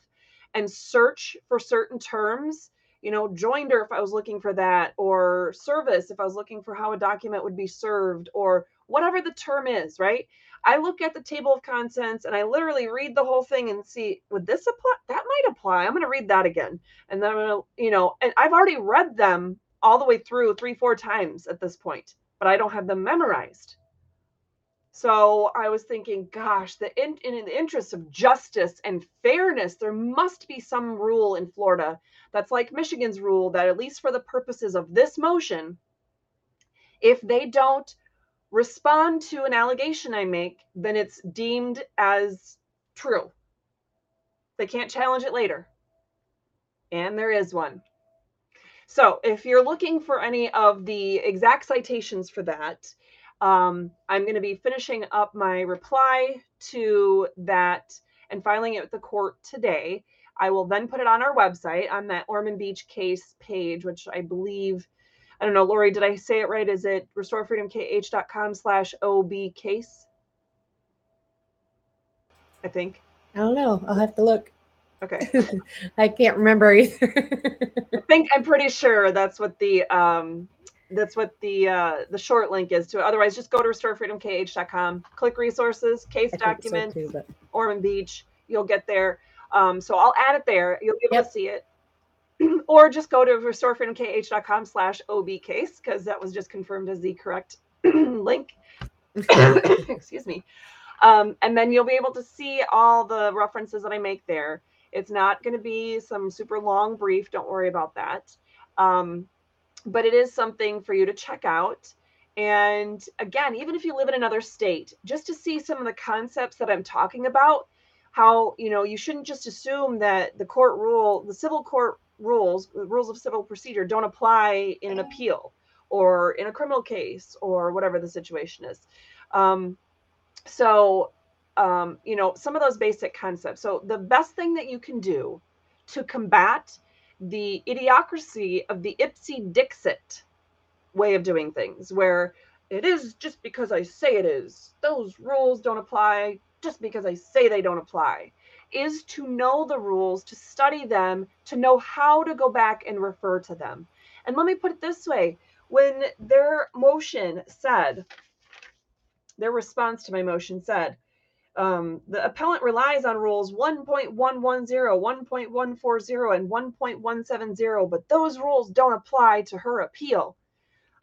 and search for certain terms. You know, joinder if I was looking for that, or service if I was looking for how a document would be served, or whatever the term is, right? I look at the table of contents and I literally read the whole thing and see, would this apply? That might apply. I'm going to read that again. And then I'm going to, you know, and I've already read them all the way through three, four times at this point, but I don't have them memorized. So I was thinking, gosh, the in, in the interest of justice and fairness, there must be some rule in Florida that's like Michigan's rule that, at least for the purposes of this motion, if they don't respond to an allegation I make, then it's deemed as true. They can't challenge it later. And there is one. So if you're looking for any of the exact citations for that, um, I'm going to be finishing up my reply to that and filing it with the court today. I will then put it on our website on that Ormond Beach case page, which I believe, I don't know, Lori, did I say it right? Is it restorefreedomkh.com slash OB case? I think. I don't know. I'll have to look. Okay. I can't remember either. I think I'm pretty sure that's what the um that's what the uh the short link is to it. Otherwise, just go to restorefreedomkh.com, click resources, case I think so too, but Ormond Beach. You'll get there. Um, so I'll add it there. You'll be able Yep. to see it. or just go to restorefreedomkh.com slash OB case because that was just confirmed as the correct link. Excuse me. Um, and then you'll be able to see all the references that I make there. It's not going to be some super long brief. Don't worry about that. Um, but it is something for you to check out. And again, even if you live in another state, just to see some of the concepts that I'm talking about, how, you know, you shouldn't just assume that the court rule, the civil court rules, the rules of civil procedure don't apply in an appeal or in a criminal case or whatever the situation is. Um, so, um, you know, some of those basic concepts. So, the best thing that you can do to combat the idiocracy of the ipse dixit way of doing things, where it is just because I say it is, those rules don't apply just because I say they don't apply, is to know the rules, to study them, to know how to go back and refer to them. And let me put it this way when their motion said, their response to my motion said, um, the appellant relies on rules 1.110, 1.140, and 1.170, but those rules don't apply to her appeal.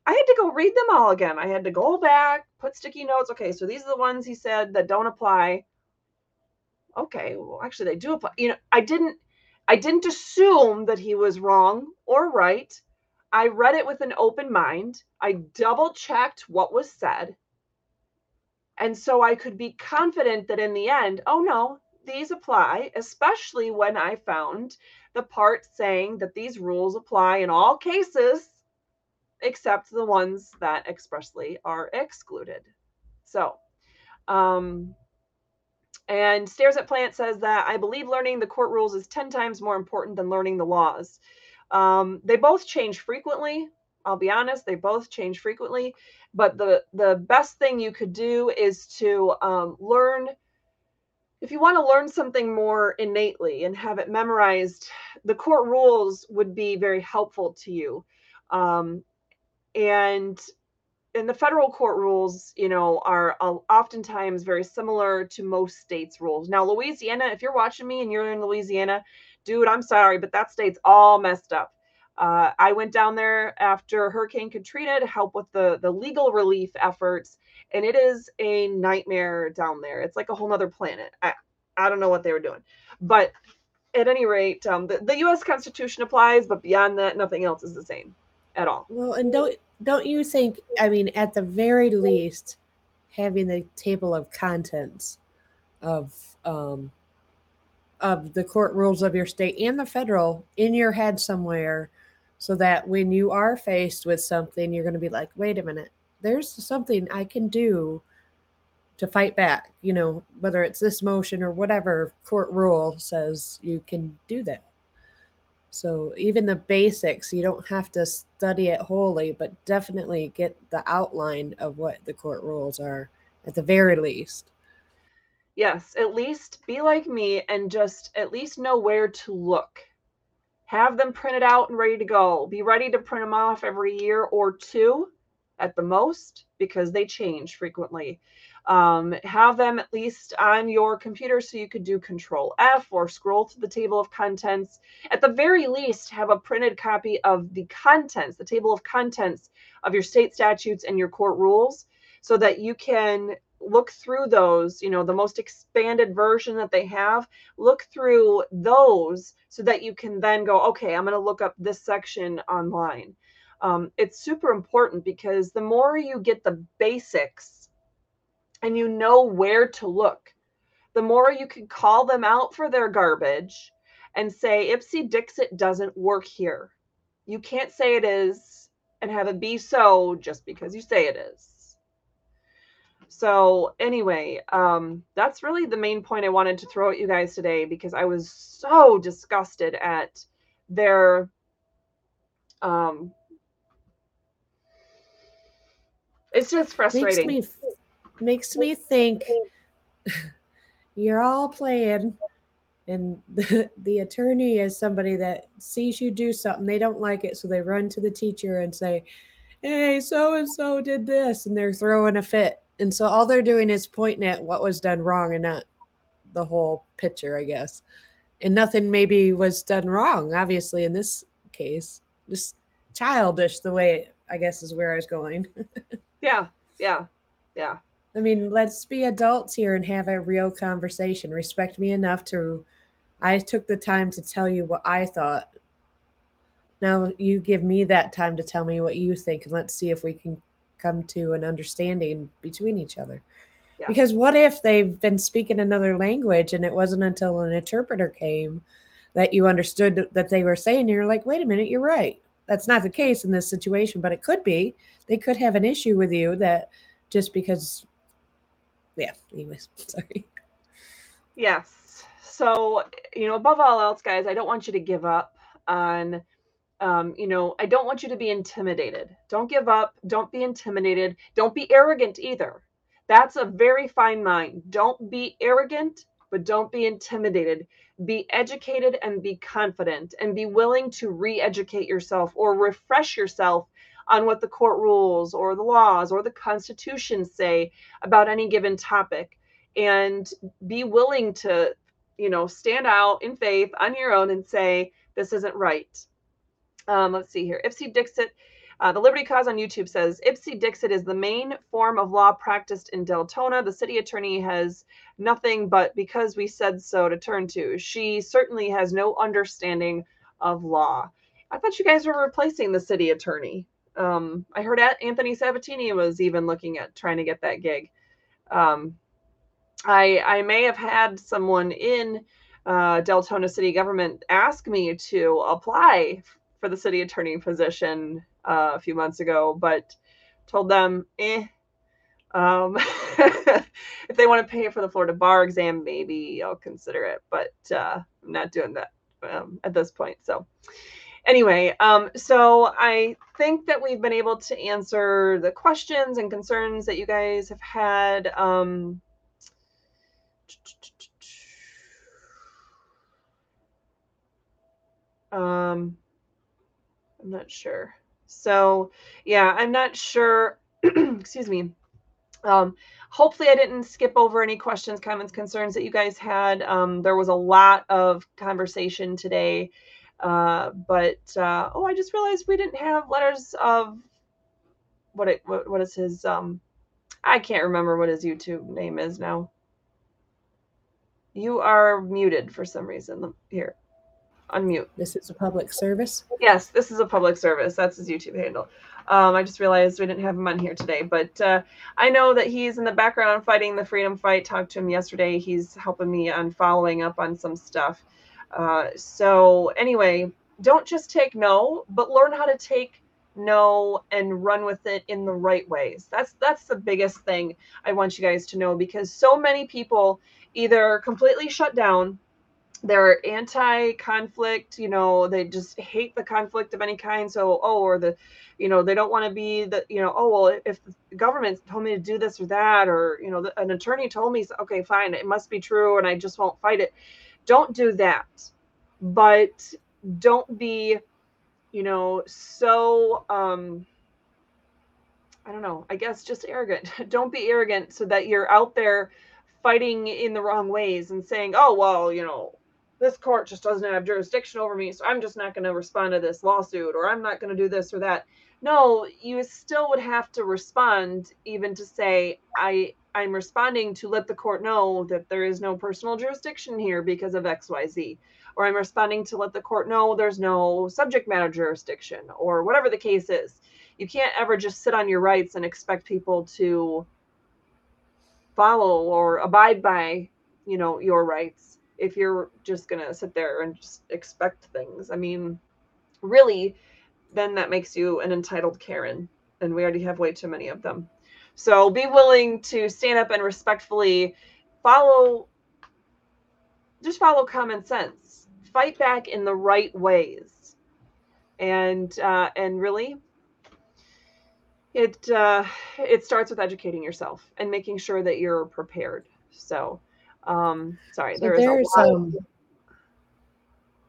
I had to go read them all again. I had to go back, put sticky notes. Okay, so these are the ones he said that don't apply. Okay, well, actually, they do apply. You know, I didn't, I didn't assume that he was wrong or right. I read it with an open mind. I double checked what was said. And so I could be confident that in the end, oh no, these apply, especially when I found the part saying that these rules apply in all cases except the ones that expressly are excluded. So, um, and Stares at Plant says that I believe learning the court rules is 10 times more important than learning the laws. Um, they both change frequently. I'll be honest, they both change frequently. But the, the best thing you could do is to um, learn, if you want to learn something more innately and have it memorized, the court rules would be very helpful to you. Um, and and the federal court rules you know are uh, oftentimes very similar to most states rules now louisiana if you're watching me and you're in louisiana dude i'm sorry but that state's all messed up uh, i went down there after hurricane katrina to help with the the legal relief efforts and it is a nightmare down there. It's like a whole other planet. I, I don't know what they were doing. But at any rate um, the, the us constitution applies but beyond that nothing else is the same at all. Well and don't don't you think i mean at the very least having the table of contents of um of the court rules of your state and the federal in your head somewhere so that when you are faced with something you're going to be like wait a minute there's something i can do to fight back you know whether it's this motion or whatever court rule says you can do that so even the basics, you don't have to study it wholly, but definitely get the outline of what the court rules are at the very least. Yes, at least be like me and just at least know where to look. Have them printed out and ready to go. Be ready to print them off every year or two at the most because they change frequently um, have them at least on your computer so you could do control F or scroll to the table of contents. At the very least, have a printed copy of the contents, the table of contents of your state statutes and your court rules so that you can look through those, you know, the most expanded version that they have, look through those so that you can then go, okay, I'm going to look up this section online. Um, it's super important because the more you get the basics and you know where to look, the more you can call them out for their garbage and say, Ipse Dixit doesn't work here. You can't say it is and have it be so just because you say it is. So, anyway, um, that's really the main point I wanted to throw at you guys today because I was so disgusted at their um, it's just frustrating. Makes me makes me think you're all playing and the, the attorney is somebody that sees you do something they don't like it so they run to the teacher and say hey so and so did this and they're throwing a fit and so all they're doing is pointing at what was done wrong and not the whole picture i guess and nothing maybe was done wrong obviously in this case just childish the way i guess is where i was going yeah yeah yeah I mean, let's be adults here and have a real conversation. Respect me enough to I took the time to tell you what I thought. Now you give me that time to tell me what you think and let's see if we can come to an understanding between each other. Yeah. Because what if they've been speaking another language and it wasn't until an interpreter came that you understood that they were saying, you're like, wait a minute, you're right. That's not the case in this situation, but it could be. They could have an issue with you that just because, yeah, anyways, sorry. Yes. So, you know, above all else, guys, I don't want you to give up on um, you know, I don't want you to be intimidated. Don't give up. Don't be intimidated. Don't be arrogant either. That's a very fine line. Don't be arrogant, but don't be intimidated. Be educated and be confident and be willing to re educate yourself or refresh yourself on what the court rules or the laws or the Constitution say about any given topic. And be willing to, you know, stand out in faith on your own and say, this isn't right um, let's see here. Ipse Dixit, uh, the Liberty Cause on YouTube says Ipse Dixit is the main form of law practiced in Deltona. The city attorney has nothing but because we said so to turn to. She certainly has no understanding of law. I thought you guys were replacing the city attorney. Um, I heard Anthony Sabatini was even looking at trying to get that gig. Um, I I may have had someone in uh, Deltona city government ask me to apply for the city attorney position uh, a few months ago, but told them, eh. Um, if they want to pay for the Florida bar exam, maybe I'll consider it, but uh, I'm not doing that um, at this point. So, anyway, um, so I think that we've been able to answer the questions and concerns that you guys have had. Um, um, I'm not sure. So, yeah, I'm not sure. Excuse me. Um, hopefully, I didn't skip over any questions, comments, concerns that you guys had. Um, there was a lot of conversation today. Uh, but uh, oh, I just realized we didn't have letters of what it what, what is his um I can't remember what his YouTube name is now. You are muted for some reason. Here unmute. This is a public service. Yes, this is a public service. That's his YouTube handle. Um, I just realized we didn't have him on here today, but uh, I know that he's in the background fighting the freedom fight. Talked to him yesterday. He's helping me on following up on some stuff. Uh, so anyway, don't just take no, but learn how to take no and run with it in the right ways. That's that's the biggest thing I want you guys to know because so many people either completely shut down they're anti-conflict you know they just hate the conflict of any kind. So oh or the you know they don't want to be the you know oh well if the government told me to do this or that or you know the, an attorney told me okay fine it must be true and i just won't fight it. Don't do that. But don't be you know so um i don't know i guess just arrogant. Don't be arrogant so that you're out there fighting in the wrong ways and saying oh well you know this court just doesn't have jurisdiction over me, so I'm just not going to respond to this lawsuit or I'm not going to do this or that. No, you still would have to respond even to say I I'm responding to let the court know that there is no personal jurisdiction here because of XYZ or I'm responding to let the court know there's no subject matter jurisdiction or whatever the case is. You can't ever just sit on your rights and expect people to follow or abide by, you know, your rights if you're just going to sit there and just expect things. I mean, really, then that makes you an entitled Karen, and we already have way too many of them. So be willing to stand up and respectfully follow, just follow common sense. Fight back in the right ways, and uh, and really, it uh, it starts with educating yourself and making sure that you're prepared. So um, sorry, so there is there's um,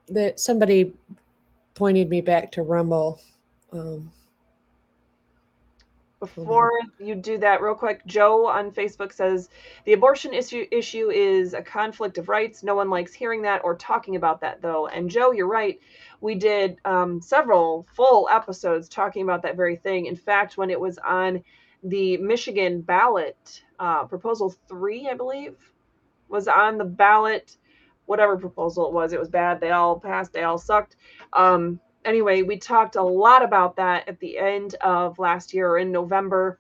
that somebody pointed me back to Rumble. Um, before you do that, real quick, Joe on Facebook says the abortion issue issue is a conflict of rights. No one likes hearing that or talking about that, though. And Joe, you're right. We did um, several full episodes talking about that very thing. In fact, when it was on the Michigan ballot uh, proposal three, I believe, was on the ballot. Whatever proposal it was, it was bad. They all passed. They all sucked. Um, anyway, we talked a lot about that at the end of last year or in November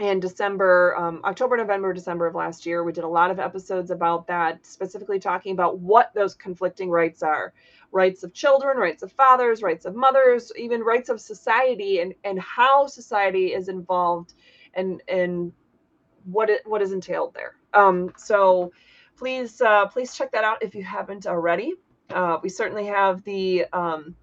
and December, um, October, November, December of last year. We did a lot of episodes about that, specifically talking about what those conflicting rights are rights of children, rights of fathers, rights of mothers, even rights of society, and, and how society is involved and, and what, it, what is entailed there. Um, so please, uh, please check that out if you haven't already. Uh, we certainly have the um,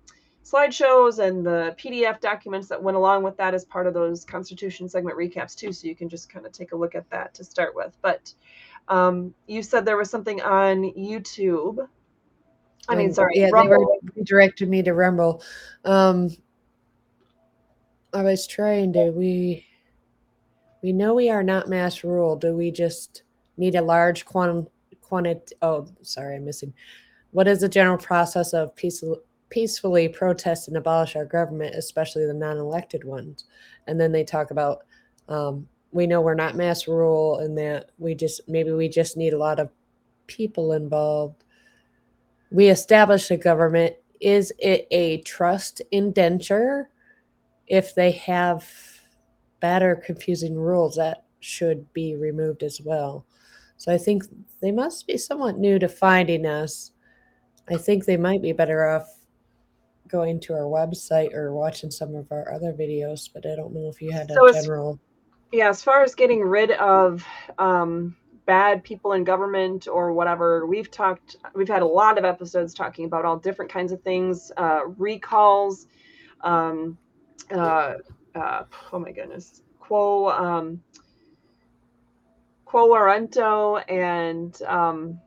slideshows and the PDF documents that went along with that as part of those Constitution segment recaps too. So you can just kind of take a look at that to start with. But um, you said there was something on YouTube. I mean, sorry, Yeah, Rumble. they were redirected me to Rumble. Um, I was trying to. We we know we are not mass rule. Do we just need a large quantum quantity? Oh, sorry, I'm missing. What is the general process of peaceful, peacefully protest and abolish our government, especially the non-elected ones? And then they talk about um, we know we're not mass rule, and that we just maybe we just need a lot of people involved we establish a government is it a trust indenture if they have bad or confusing rules that should be removed as well so i think they must be somewhat new to finding us. I think they might be better off going to our website or watching some of our other videos but i don't know if you had So a it's- general. Yeah, as far as getting rid of um, bad people in government or whatever, we've talked, we've had a lot of episodes talking about all different kinds of things, uh, recalls, um, uh, uh, oh my goodness, quo, um, warranto and um,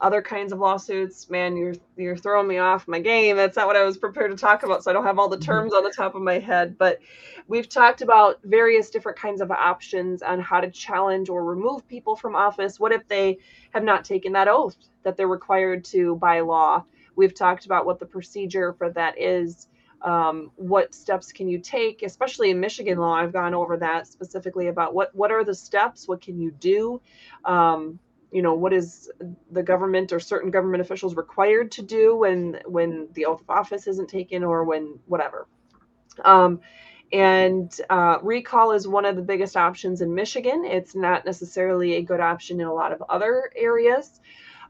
other kinds of lawsuits. Man, you're you're throwing me off my game. That's not what I was prepared to talk about, so I don't have all the terms on the top of my head. But we've talked about various different kinds of options on how to challenge or remove people from office. What if they have not taken that oath that they're required to by law? We've talked about what the procedure for that is. Um, what steps can you take, especially in Michigan law? I've gone over that specifically about what what are the steps, what can you do, um, you know, what is the government or certain government officials required to do when when the oath of office isn't taken or when whatever. Um, and uh, recall is one of the biggest options in Michigan. It's not necessarily a good option in a lot of other areas,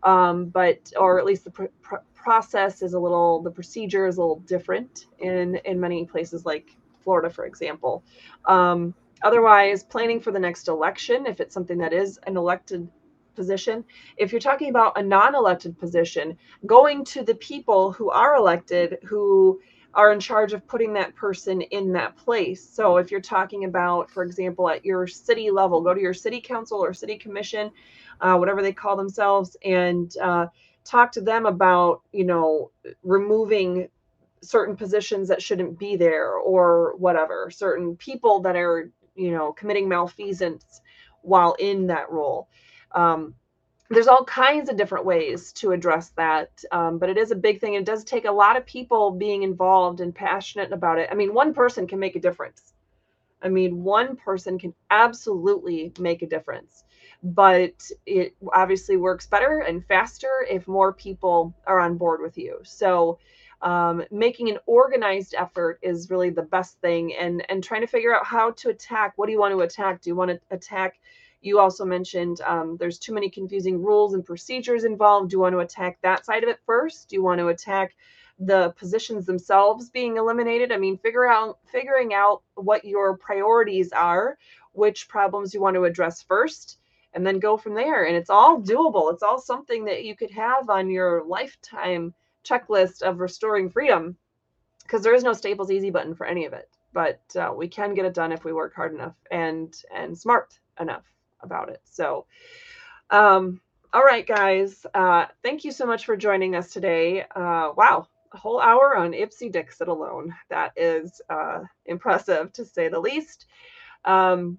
um, but or at least the pr- pr- process is a little, the procedure is a little different in in many places like Florida, for example. Um, otherwise, planning for the next election, if it's something that is an elected position, if you're talking about a non-elected position, going to the people who are elected who are in charge of putting that person in that place. So if you're talking about, for example, at your city level, go to your city council or city commission, uh, whatever they call themselves, and uh, talk to them about, you know, removing certain positions that shouldn't be there or whatever, certain people that are, you know, committing malfeasance while in that role. Um, there's all kinds of different ways to address that um, but it is a big thing. It does take a lot of people being involved and passionate about it. I mean one person can make a difference. I mean one person can absolutely make a difference but it obviously works better and faster if more people are on board with you so um, making an organized effort is really the best thing and and trying to figure out how to attack what do you want to attack do you want to attack you also mentioned um, there's too many confusing rules and procedures involved. Do you want to attack that side of it first? Do you want to attack the positions themselves being eliminated? I mean, figure out figuring out what your priorities are, which problems you want to address first, and then go from there. And it's all doable. It's all something that you could have on your lifetime checklist of restoring freedom, because there is no Staples easy button for any of it. But uh, we can get it done if we work hard enough and and smart enough about it. So, um, all right, guys, uh, thank you so much for joining us today. Uh, wow, a whole hour on Ipse Dixit alone. That is uh, impressive to say the least. Um,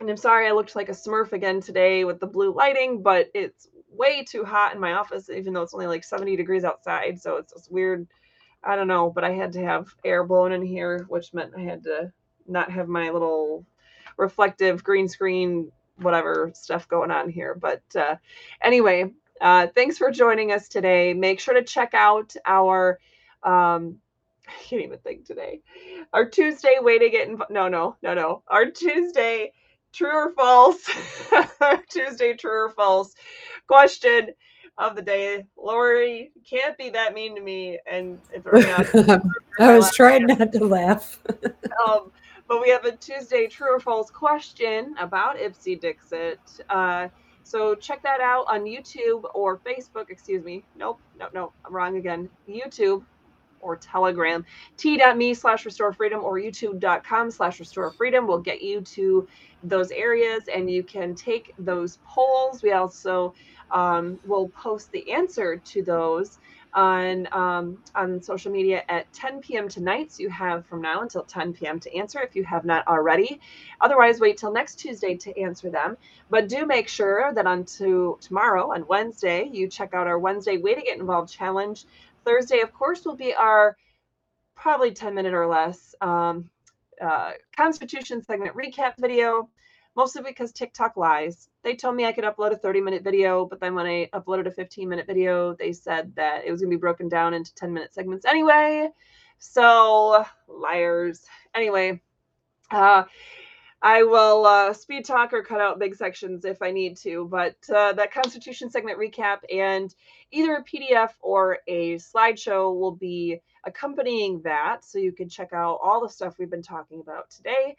and I'm sorry I looked like a smurf again today with the blue lighting, but it's way too hot in my office, even though it's only like 70 degrees outside. So it's just weird. I don't know, but I had to have air blown in here, which meant I had to not have my little reflective green screen whatever stuff going on here. But uh, anyway, uh, thanks for joining us today. Make sure to check out our. Um, I can't even think today. Our Tuesday way to get involved. No, no, no, no. Our Tuesday true or false. Tuesday true or false question of the day. Lori can't be that mean to me and I was trying not to laugh. um, but we have a Tuesday true or false question about Ipse Dixit. Uh, so check that out on YouTube or Facebook. Excuse me. Nope. No, no, I'm wrong again. YouTube or Telegram. T.me slash restore freedom or youtube.com slash restore freedom will get you to those areas and you can take those polls. We also um, will post the answer to those on um, on social media at 10 p.m. tonight. So you have from now until 10 p.m. to answer if you have not already. Otherwise, wait till next Tuesday to answer them. But do make sure that on to tomorrow on Wednesday you check out our Wednesday Way to Get Involved challenge. Thursday, of course, will be our probably 10 minute or less um, uh, Constitution segment recap video mostly because TikTok lies. They told me I could upload a 30 minute video, but then when I uploaded a 15 minute video, they said that it was going to be broken down into 10 minute segments anyway. So, liars. Anyway, uh, I will uh, speed talk or cut out big sections if I need to, but uh, that Constitution segment recap and either a PDF or a slideshow will be accompanying that. So you can check out all the stuff we've been talking about today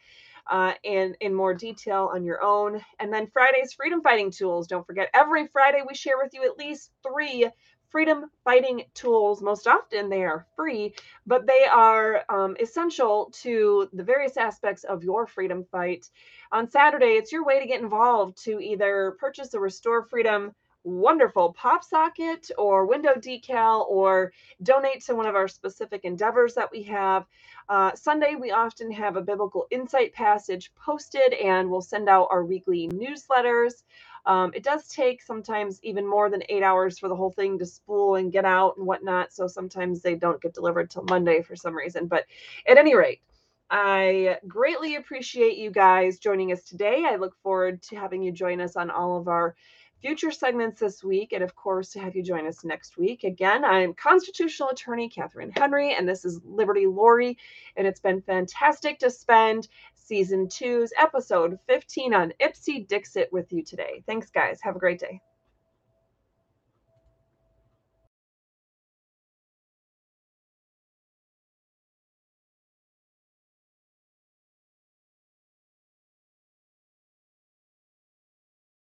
uh, and in more detail on your own. And then Friday's freedom fighting tools. Don't forget, every Friday we share with you at least three freedom fighting tools. Most often they are free, but they are um, essential to the various aspects of your freedom fight. On Saturday, it's your way to get involved to either purchase a Restore Freedom wonderful pop socket or window decal or donate to one of our specific endeavors that we have. Uh, Sunday, we often have a biblical insight passage posted and we'll send out our weekly newsletters. Um, it does take sometimes even more than eight hours for the whole thing to spool and get out and whatnot. So sometimes they don't get delivered till Monday for some reason. But at any rate, I greatly appreciate you guys joining us today. I look forward to having you join us on all of our future segments this week, and of course, to have you join us next week. Again, I'm constitutional attorney Catherine Henry, and this is Liberty Lori, and it's been fantastic to spend season two's episode 15 on Ipse Dixit with you today. Thanks, guys. Have a great day.